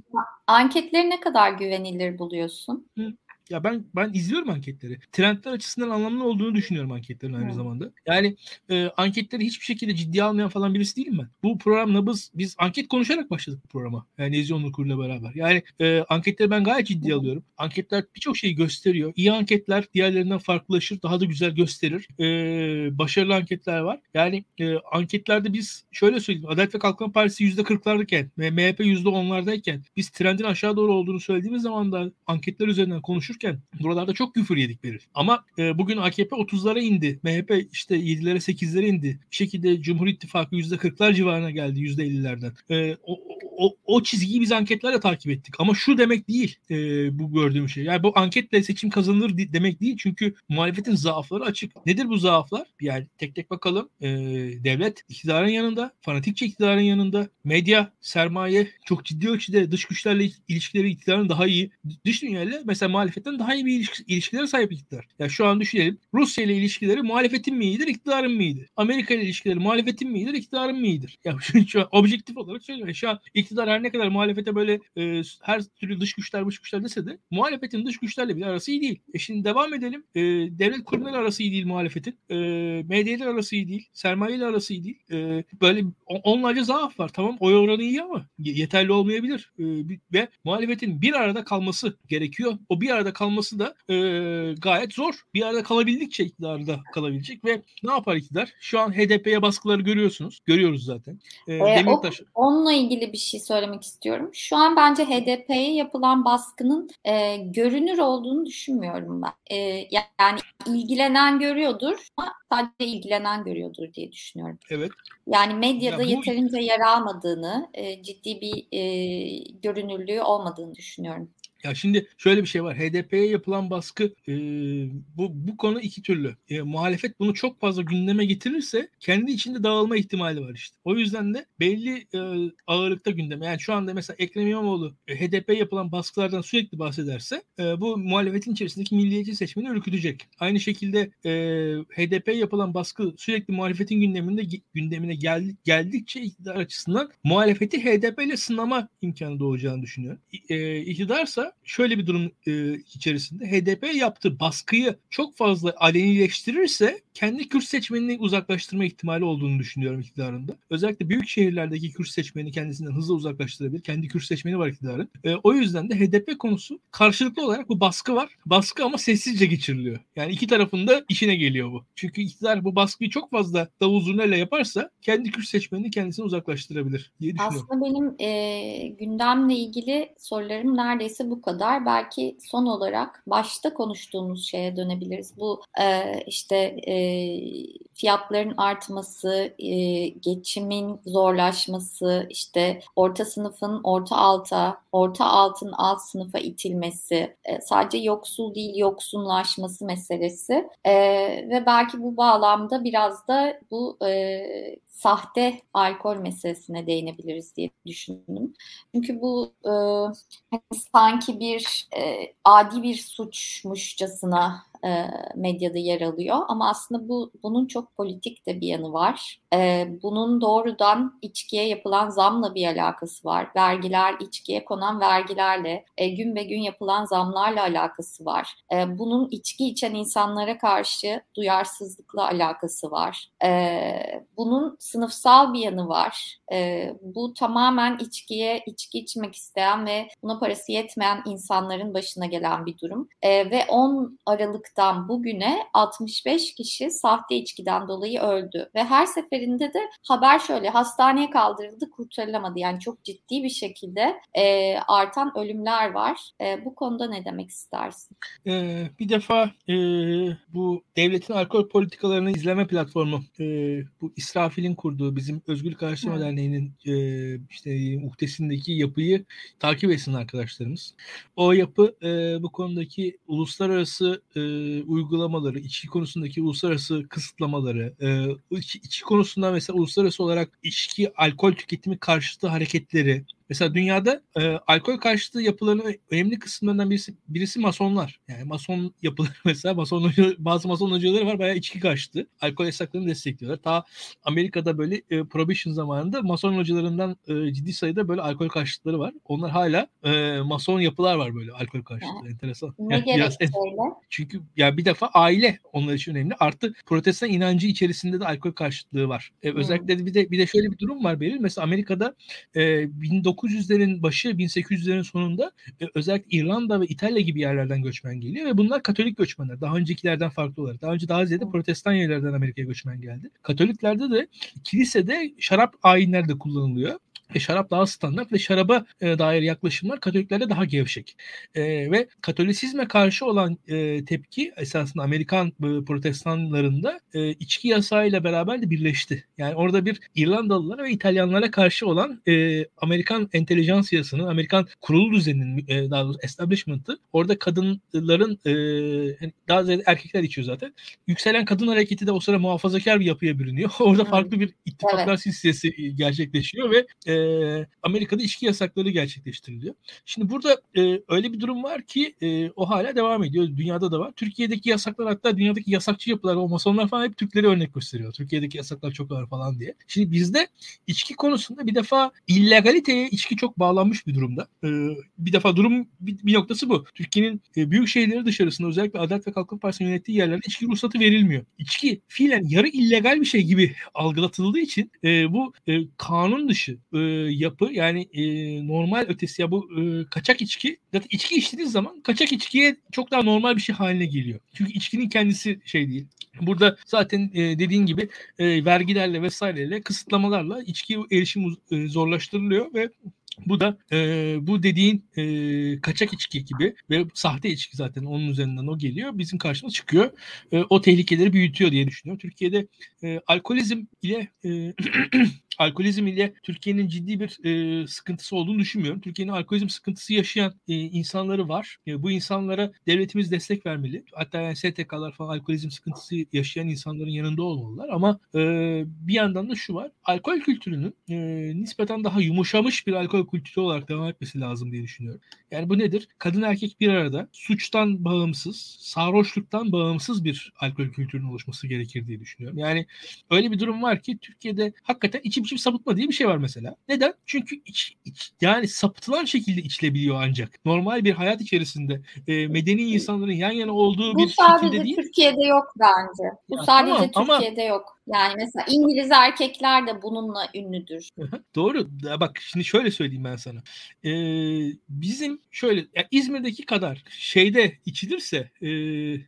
Anketleri ne kadar güvenilir buluyorsun? Hı. Ya ben ben izliyorum anketleri. Trendler açısından anlamlı olduğunu düşünüyorum anketlerin aynı hmm. zamanda. Yani e, anketleri hiçbir şekilde ciddiye almayan falan birisi değilim ben. Bu program Nabız biz anket konuşarak başladık bu programa. Yani Nezih Kurulu'yla beraber. Yani e, anketleri ben gayet ciddiye hmm. alıyorum. Anketler birçok şeyi gösteriyor. İyi anketler diğerlerinden farklılaşır. Daha da güzel gösterir. E, başarılı anketler var. Yani e, anketlerde biz şöyle söyleyeyim. Adalet ve Kalkınma Partisi %40'lardayken ve MHP %10'lardayken biz trendin aşağı doğru olduğunu söylediğimiz zaman da anketler üzerinden konuşur konuşurken buralarda çok küfür yedik verir. Ama e, bugün AKP 30'lara indi. MHP işte 7'lere 8'lere indi. Bir şekilde Cumhur İttifakı %40'lar civarına geldi %50'lerden. E, o, o, o çizgiyi biz anketlerle takip ettik. Ama şu demek değil e, bu gördüğüm şey. Yani bu anketle seçim kazanılır demek değil. Çünkü muhalefetin zaafları açık. Nedir bu zaaflar? Yani tek tek bakalım. E, devlet iktidarın yanında, fanatikçe iktidarın yanında, medya, sermaye çok ciddi ölçüde dış güçlerle ilişkileri iktidarın daha iyi. Dış dünyayla mesela muhalefetten daha iyi bir ilişki, ilişkilere sahip iktidar. Ya yani şu an düşünelim. Rusya ile ilişkileri muhalefetin mi iyidir, iktidarın mı iyidir? Amerika ile ilişkileri muhalefetin mi iyidir, iktidarın mı iyidir? Ya (laughs) şu, şu an objektif olarak söylüyorum. Şu an iktidar her ne kadar muhalefete böyle e, her türlü dış güçler dış güçler dese de muhalefetin dış güçlerle bile arası iyi değil. E şimdi devam edelim. E, devlet kurumları arası iyi değil muhalefetin. E, medya arası iyi değil. Sermaye ile arası iyi değil. E, böyle onlarca zaaf var. Tamam oy oranı iyi ama yeterli olmayabilir. E, ve muhalefetin bir arada kalması gerekiyor. O bir arada kalması da e, gayet zor. Bir arada kalabildikçe iktidarda kalabilecek ve ne yapar iktidar? Şu an HDP'ye baskıları görüyorsunuz. Görüyoruz zaten. E, e, Demirtaş... o, onunla ilgili bir şey söylemek istiyorum. Şu an bence HDP'ye yapılan baskının e, görünür olduğunu düşünmüyorum ben. E, yani ilgilenen görüyordur ama sadece ilgilenen görüyordur diye düşünüyorum. Evet. Yani medyada ya bu... yeterince yer almadığını, e, ciddi bir e, görünürlüğü olmadığını düşünüyorum. Ya şimdi şöyle bir şey var. HDP'ye yapılan baskı e, bu bu konu iki türlü. E, muhalefet bunu çok fazla gündeme getirirse kendi içinde dağılma ihtimali var işte. O yüzden de belli e, ağırlıkta gündeme. Yani şu anda mesela Ekrem İmamoğlu e, HDP yapılan baskılardan sürekli bahsederse e, bu muhalefetin içerisindeki milliyetçi seçmeni ürkütecek. Aynı şekilde e, HDP yapılan baskı sürekli muhalefetin gündeminde gündemine gel, geldikçe iktidar açısından muhalefeti HDP ile sınama imkanı doğacağını düşünüyor. E, iktidarsa şöyle bir durum e, içerisinde HDP yaptığı baskıyı çok fazla alenileştirirse kendi Kürt seçmenini uzaklaştırma ihtimali olduğunu düşünüyorum iktidarında. Özellikle büyük şehirlerdeki Kürt seçmeni kendisinden hızlı uzaklaştırabilir. Kendi Kürt seçmeni var iktidarın. E, o yüzden de HDP konusu karşılıklı olarak bu baskı var. Baskı ama sessizce geçiriliyor. Yani iki tarafında işine geliyor bu. Çünkü iktidar bu baskıyı çok fazla davul zurnayla yaparsa kendi Kürt seçmenini kendisine uzaklaştırabilir diye düşünüyorum. Aslında benim e, gündemle ilgili sorularım neredeyse bu kadar. Belki son olarak başta konuştuğumuz şeye dönebiliriz. Bu e, işte e, fiyatların artması, e, geçimin zorlaşması, işte orta sınıfın orta alta, orta altın alt sınıfa itilmesi, e, sadece yoksul değil yoksunlaşması meselesi e, ve belki bu bağlamda biraz da bu e, sahte alkol meselesine değinebiliriz diye düşündüm. Çünkü bu e, hani sanki bir e, adi bir suçmuşçasına e, medyada yer alıyor. Ama aslında bu bunun çok politik de bir yanı var. E, bunun doğrudan içkiye yapılan zamla bir alakası var. Vergiler, içkiye konan vergilerle, e, gün be gün yapılan zamlarla alakası var. E, bunun içki içen insanlara karşı duyarsızlıkla alakası var. E, bunun sınıfsal bir yanı var. E, bu tamamen içkiye, içki içmek isteyen ve buna parası yetmeyen insanların başına gelen bir durum. E, ve 10 Aralık Aralık'tan bugüne 65 kişi sahte içkiden dolayı öldü ve her seferinde de haber şöyle hastaneye kaldırıldı kurtarılamadı yani çok ciddi bir şekilde e, artan ölümler var. E, bu konuda ne demek istersin? Ee, bir defa e, bu devletin alkol politikalarını izleme platformu e, bu İsrafil'in kurduğu bizim Özgürlük Araştırma Derneği'nin e, işte uhdesindeki yapıyı takip etsin arkadaşlarımız. O yapı e, bu konudaki uluslararası e, uygulamaları, içki konusundaki uluslararası kısıtlamaları, e, içki, konusunda mesela uluslararası olarak içki, alkol tüketimi karşıtı hareketleri, Mesela dünyada e, alkol karşıtı yapıların önemli kısımlarından birisi birisi masonlar. Yani mason yapıları (laughs) mesela mason bazı mason hocaları var bayağı içki karşıtı. Alkol yasaklarını destekliyorlar. Ta Amerika'da böyle e, prohibition zamanında mason hocalarından e, ciddi sayıda böyle alkol karşıtları var. Onlar hala e, mason yapılar var böyle alkol karşıtı. Enteresan. Ne (laughs) yani gerek en, Çünkü ya bir defa aile onlar için önemli. Artı protestan inancı içerisinde de alkol karşıtlığı var. E, özellikle hmm. bir de bir de şöyle bir durum var Beril. Mesela Amerika'da e, 1900'lerin başı 1800'lerin sonunda e, özellikle İrlanda ve İtalya gibi yerlerden göçmen geliyor ve bunlar Katolik göçmenler. Daha öncekilerden farklı olarak. Daha önce daha ziyade protestan yerlerden Amerika'ya göçmen geldi. Katoliklerde de kilisede şarap ayinler de kullanılıyor ve şarap daha standart ve şaraba e, dair yaklaşımlar Katoliklerde daha gevşek. E, ve Katolisizme karşı olan e, tepki esasında Amerikan e, protestanlarında e, içki yasağıyla beraber de birleşti. Yani orada bir İrlandalılara ve İtalyanlara karşı olan e, Amerikan entelijansiyasının, Amerikan kurulu düzeninin e, daha doğrusu establishment'ı orada kadınların e, daha ziyade erkekler içiyor zaten. Yükselen kadın hareketi de o sıra muhafazakar bir yapıya bürünüyor. (laughs) orada farklı bir ittifaklar evet. silsilesi gerçekleşiyor ve e, Amerika'da içki yasakları gerçekleştiriliyor. Şimdi burada e, öyle bir durum var ki e, o hala devam ediyor. Dünyada da var. Türkiye'deki yasaklar hatta dünyadaki yasakçı yapılar, o masonlar falan hep Türkleri örnek gösteriyor. Türkiye'deki yasaklar çok ağır falan diye. Şimdi bizde içki konusunda bir defa illegaliteye içki çok bağlanmış bir durumda. E, bir defa durum bir, bir noktası bu. Türkiye'nin e, büyük şehirleri dışarısında özellikle Adalet ve Kalkınma Partisi'nin yönettiği yerlerde içki ruhsatı verilmiyor. İçki fiilen yarı illegal bir şey gibi (laughs) algılatıldığı için e, bu e, kanun dışı e, yapı yani e, normal ötesi ya bu e, kaçak içki zaten içki içtiğiniz zaman kaçak içkiye çok daha normal bir şey haline geliyor. Çünkü içkinin kendisi şey değil. Burada zaten e, dediğin gibi e, vergilerle vesaireyle kısıtlamalarla içki erişim e, zorlaştırılıyor ve bu da e, bu dediğin e, kaçak içki gibi ve sahte içki zaten onun üzerinden o geliyor. Bizim karşımıza çıkıyor. E, o tehlikeleri büyütüyor diye düşünüyorum. Türkiye'de e, alkolizm ile e, (clears throat) alkolizm ile Türkiye'nin ciddi bir e, sıkıntısı olduğunu düşünmüyorum. Türkiye'nin alkolizm sıkıntısı yaşayan e, insanları var. E, bu insanlara devletimiz destek vermeli. Hatta yani STK'lar falan alkolizm sıkıntısı yaşayan insanların yanında olmalılar. Ama e, bir yandan da şu var. Alkol kültürünün e, nispeten daha yumuşamış bir alkol kültürü olarak devam etmesi lazım diye düşünüyorum. Yani bu nedir? Kadın erkek bir arada suçtan bağımsız, sarhoşluktan bağımsız bir alkol kültürünün oluşması gerekir diye düşünüyorum. Yani öyle bir durum var ki Türkiye'de hakikaten içim içim sapıtma diye bir şey var mesela. Neden? Çünkü iç, iç, yani sapıtılan şekilde içilebiliyor ancak. Normal bir hayat içerisinde e, medeni insanların yan yana olduğu Bu bir şekilde değil. Bu sadece Türkiye'de yok bence. Bu ya, sadece tamam, Türkiye'de ama, yok. Yani mesela İngiliz erkekler de bununla ünlüdür. Doğru. Bak şimdi şöyle söyleyeyim ben sana. Ee, bizim şöyle yani İzmir'deki kadar şeyde içilirse e,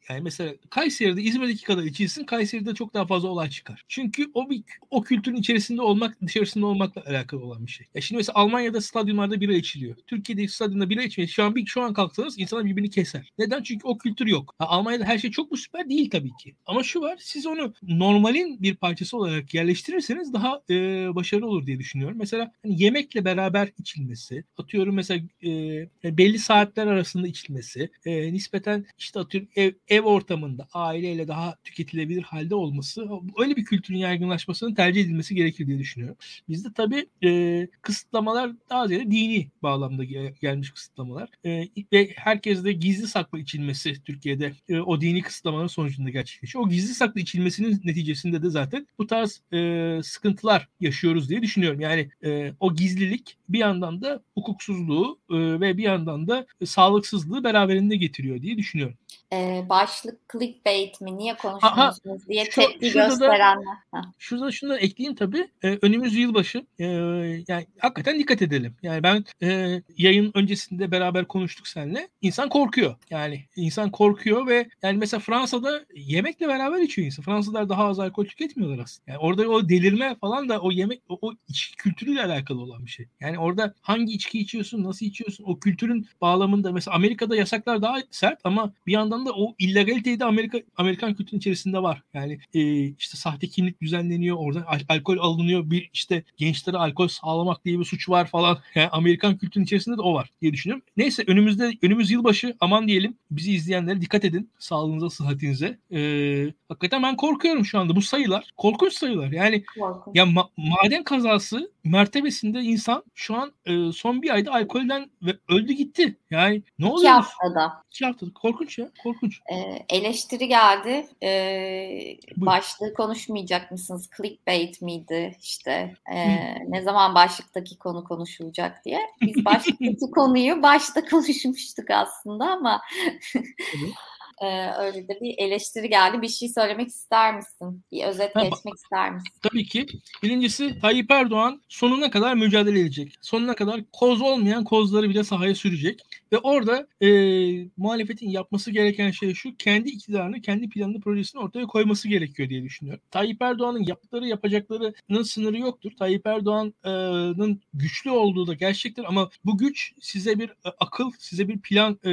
yani mesela Kayseri'de İzmir'deki kadar içilsin Kayseri'de çok daha fazla olay çıkar. Çünkü o bir o kültürün içerisinde olmak dışarısında olmakla alakalı olan bir şey. Ya şimdi mesela Almanya'da stadyumlarda bira içiliyor. Türkiye'de stadyumda bira içmeyi şu an bir şu an kalksanız insanlar birbirini keser. Neden? Çünkü o kültür yok. Ha, Almanya'da her şey çok mu süper değil tabii ki. Ama şu var siz onu normalin bir parçası olarak yerleştirirseniz daha e, başarılı olur diye düşünüyorum. Mesela hani yemekle beraber içilmesi, atıyorum mesela e, belli saatler arasında içilmesi, e, nispeten işte atıyorum ev, ev ortamında aileyle daha tüketilebilir halde olması, öyle bir kültürün yaygınlaşmasının tercih edilmesi gerekir diye düşünüyorum. Bizde tabii e, kısıtlamalar daha ziyade dini bağlamda gelmiş kısıtlamalar e, ve herkes de gizli saklı içilmesi Türkiye'de e, o dini kısıtlamaların sonucunda gerçekleşiyor. O gizli saklı içilmesinin neticesinde de zaten bu tarz e, sıkıntılar yaşıyoruz diye düşünüyorum. Yani e, o gizlilik bir yandan da hukuksuzluğu e, ve bir yandan da e, sağlıksızlığı beraberinde getiriyor diye düşünüyorum. E, başlık clickbait mi niye konuşmuyorsunuz diye şu, tepki gösterenler. Da, şurada şunu da ekleyeyim tabii. E, önümüz yılbaşı. E, yani hakikaten dikkat edelim. Yani ben e, yayın öncesinde beraber konuştuk seninle. İnsan korkuyor. Yani insan korkuyor ve yani mesela Fransa'da yemekle beraber içiyor insan. Fransızlar daha az alkol tüketmiyorlar aslında. Yani orada o delirme falan da o yemek o, o içki kültürüyle alakalı olan bir şey. Yani orada hangi içki içiyorsun, nasıl içiyorsun, o kültürün bağlamında mesela Amerika'da yasaklar daha sert ama bir yandan da o illegaliteyi de Amerika Amerikan kültürün içerisinde var. Yani e, işte sahte kimlik düzenleniyor, oradan al- alkol alınıyor, bir işte gençlere alkol sağlamak diye bir suç var falan. (laughs) Yani Amerikan kültürün içerisinde de o var diye düşünüyorum. Neyse önümüzde önümüz yılbaşı aman diyelim bizi izleyenlere dikkat edin sağlığınıza, sıhhatinize. E, hakikaten ben korkuyorum şu anda bu sayılar. Korkunç sayılar. Yani Korkunç. ya ma- maden kazası mertebesinde insan şu an e, son bir ayda alkolden ve öldü gitti. Yani ne oluyor? İki haftada. İki haftada. Korkunç ya. Korkunç. Ee, eleştiri geldi. Ee, başlığı konuşmayacak mısınız? Clickbait miydi? İşte e, ne zaman başlıktaki konu konuşulacak diye. Biz başlıktaki (laughs) konuyu başta konuşmuştuk aslında ama Ee, öyle de bir eleştiri geldi. Bir şey söylemek ister misin? Bir özet ha, geçmek ister misin? Tabii ki. Birincisi Tayyip Erdoğan sonuna kadar mücadele edecek. Sonuna kadar koz olmayan kozları bile sahaya sürecek. Ve orada e, muhalefetin yapması gereken şey şu. Kendi iktidarını, kendi planını, projesini ortaya koyması gerekiyor diye düşünüyorum. Tayyip Erdoğan'ın yaptıkları, yapacaklarının sınırı yoktur. Tayyip Erdoğan'ın güçlü olduğu da gerçektir ama bu güç size bir akıl, size bir plan e,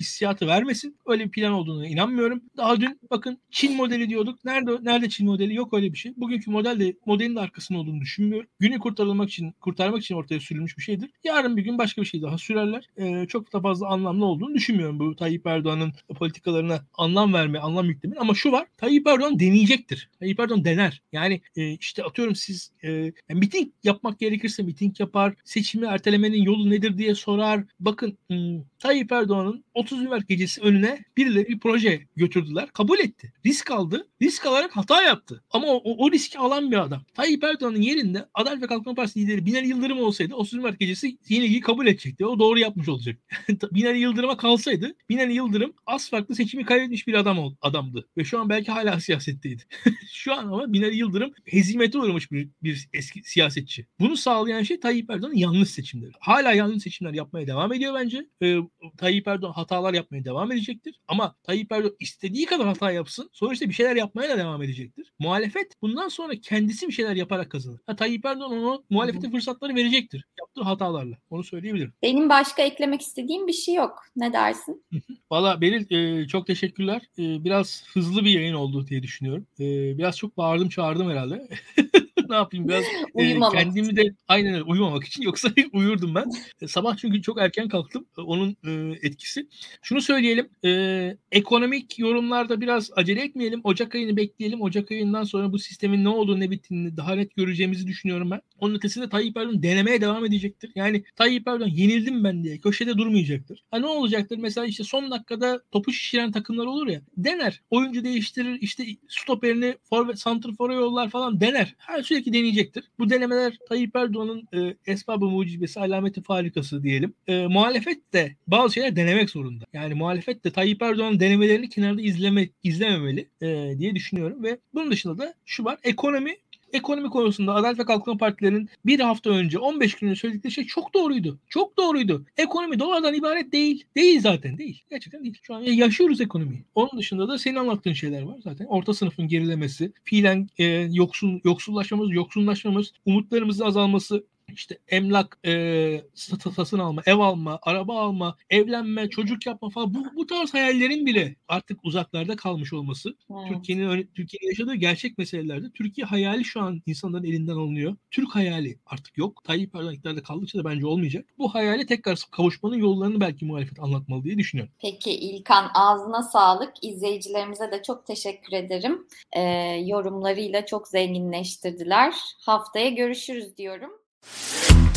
hissiyatı vermesin. Öyle bir plan olduğuna inanmıyorum. Daha dün bakın Çin modeli diyorduk. Nerede nerede Çin modeli? Yok öyle bir şey. Bugünkü model de modelin de arkasında olduğunu düşünmüyorum. Günü kurtarılmak için kurtarmak için ortaya sürülmüş bir şeydir. Yarın bir gün başka bir şey daha sürerler. Ee, çok da fazla anlamlı olduğunu düşünmüyorum bu Tayyip Erdoğan'ın politikalarına anlam verme, anlam yüklemin. Ama şu var. Tayyip Erdoğan deneyecektir. Tayyip Erdoğan dener. Yani e, işte atıyorum siz e, yani miting yapmak gerekirse miting yapar. Seçimi ertelemenin yolu nedir diye sorar. Bakın hmm, Tayyip Erdoğan'ın 30 Mart gecesi önüne birileri bir proje götürdüler. Kabul etti. Risk aldı. Risk alarak hata yaptı. Ama o, o, o riski alan bir adam. Tayyip Erdoğan'ın yerinde Adalet ve Kalkınma Partisi lideri Binali Yıldırım olsaydı 30 Mart gecesi yenilgiyi kabul edecekti. O doğru yapmış olacak. (laughs) Binali Yıldırım'a kalsaydı Binali Yıldırım az farklı seçimi kaybetmiş bir adam adamdı. Ve şu an belki hala siyasetteydi. (laughs) şu an ama Binali Yıldırım hezimete uğramış bir, bir eski siyasetçi. Bunu sağlayan şey Tayyip Erdoğan'ın yanlış seçimleri. Hala yanlış seçimler yapmaya devam ediyor bence. Ee, Tayyip Erdoğan hatalar yapmaya devam edecektir. Ama Tayyip Erdoğan istediği kadar hata yapsın. Sonuçta bir şeyler yapmaya da devam edecektir. Muhalefet bundan sonra kendisi bir şeyler yaparak kazanır. Ha, Tayyip Erdoğan ona muhalefete fırsatları verecektir. Yaptığı hatalarla. Onu söyleyebilirim. Benim başka eklemek istediğim bir şey yok. Ne dersin? Valla Beril e, çok teşekkürler. E, biraz hızlı bir yayın oldu diye düşünüyorum. E, biraz çok bağırdım çağırdım herhalde. (laughs) ne yapayım biraz e, (laughs) kendimi de aynen öyle uyumamak için yoksa (laughs) uyurdum ben. E, sabah çünkü çok erken kalktım. E, onun e, etkisi. Şunu söyleyelim. E, ekonomik yorumlarda biraz acele etmeyelim. Ocak ayını bekleyelim. Ocak ayından sonra bu sistemin ne olduğunu ne bittiğini daha net göreceğimizi düşünüyorum ben. Onun ötesinde Tayyip Erdoğan denemeye devam edecektir. Yani Tayyip Erdoğan yenildim ben diye köşede durmayacaktır. Ha ne olacaktır? Mesela işte son dakikada topu şişiren takımlar olur ya. Dener. Oyuncu değiştirir. işte stoperini forvet, santrfora yollar falan dener. Her sürekli deneyecektir. Bu denemeler Tayyip Erdoğan'ın e, esbabı mucibesi, alameti farikası diyelim. E, muhalefet de bazı şeyler denemek zorunda. Yani muhalefet de Tayyip Erdoğan'ın denemelerini kenarda izleme, izlememeli e, diye düşünüyorum ve bunun dışında da şu var. Ekonomi ekonomi konusunda Adalet ve Kalkınma Partilerinin bir hafta önce 15 gün söyledikleri şey çok doğruydu. Çok doğruydu. Ekonomi dolardan ibaret değil. Değil zaten değil. Gerçekten değil. Şu an yaşıyoruz ekonomiyi. Onun dışında da senin anlattığın şeyler var zaten. Orta sınıfın gerilemesi, fiilen e, yoksul, yoksullaşmamız, yoksunlaşmamız, umutlarımızın azalması, işte emlak e, satın alma, ev alma, araba alma, evlenme, çocuk yapma falan bu, bu tarz hayallerin bile artık uzaklarda kalmış olması evet. Türkiye'nin Türkiye'nin yaşadığı gerçek meselelerde Türkiye hayali şu an insanların elinden alınıyor. Türk hayali artık yok. Tayyip Erdoğan iktidarda kaldıkça da bence olmayacak. Bu hayale tekrar kavuşmanın yollarını belki muhalefet anlatmalı diye düşünüyorum. Peki İlkan ağzına sağlık. İzleyicilerimize de çok teşekkür ederim. Ee, yorumlarıyla çok zenginleştirdiler. Haftaya görüşürüz diyorum. you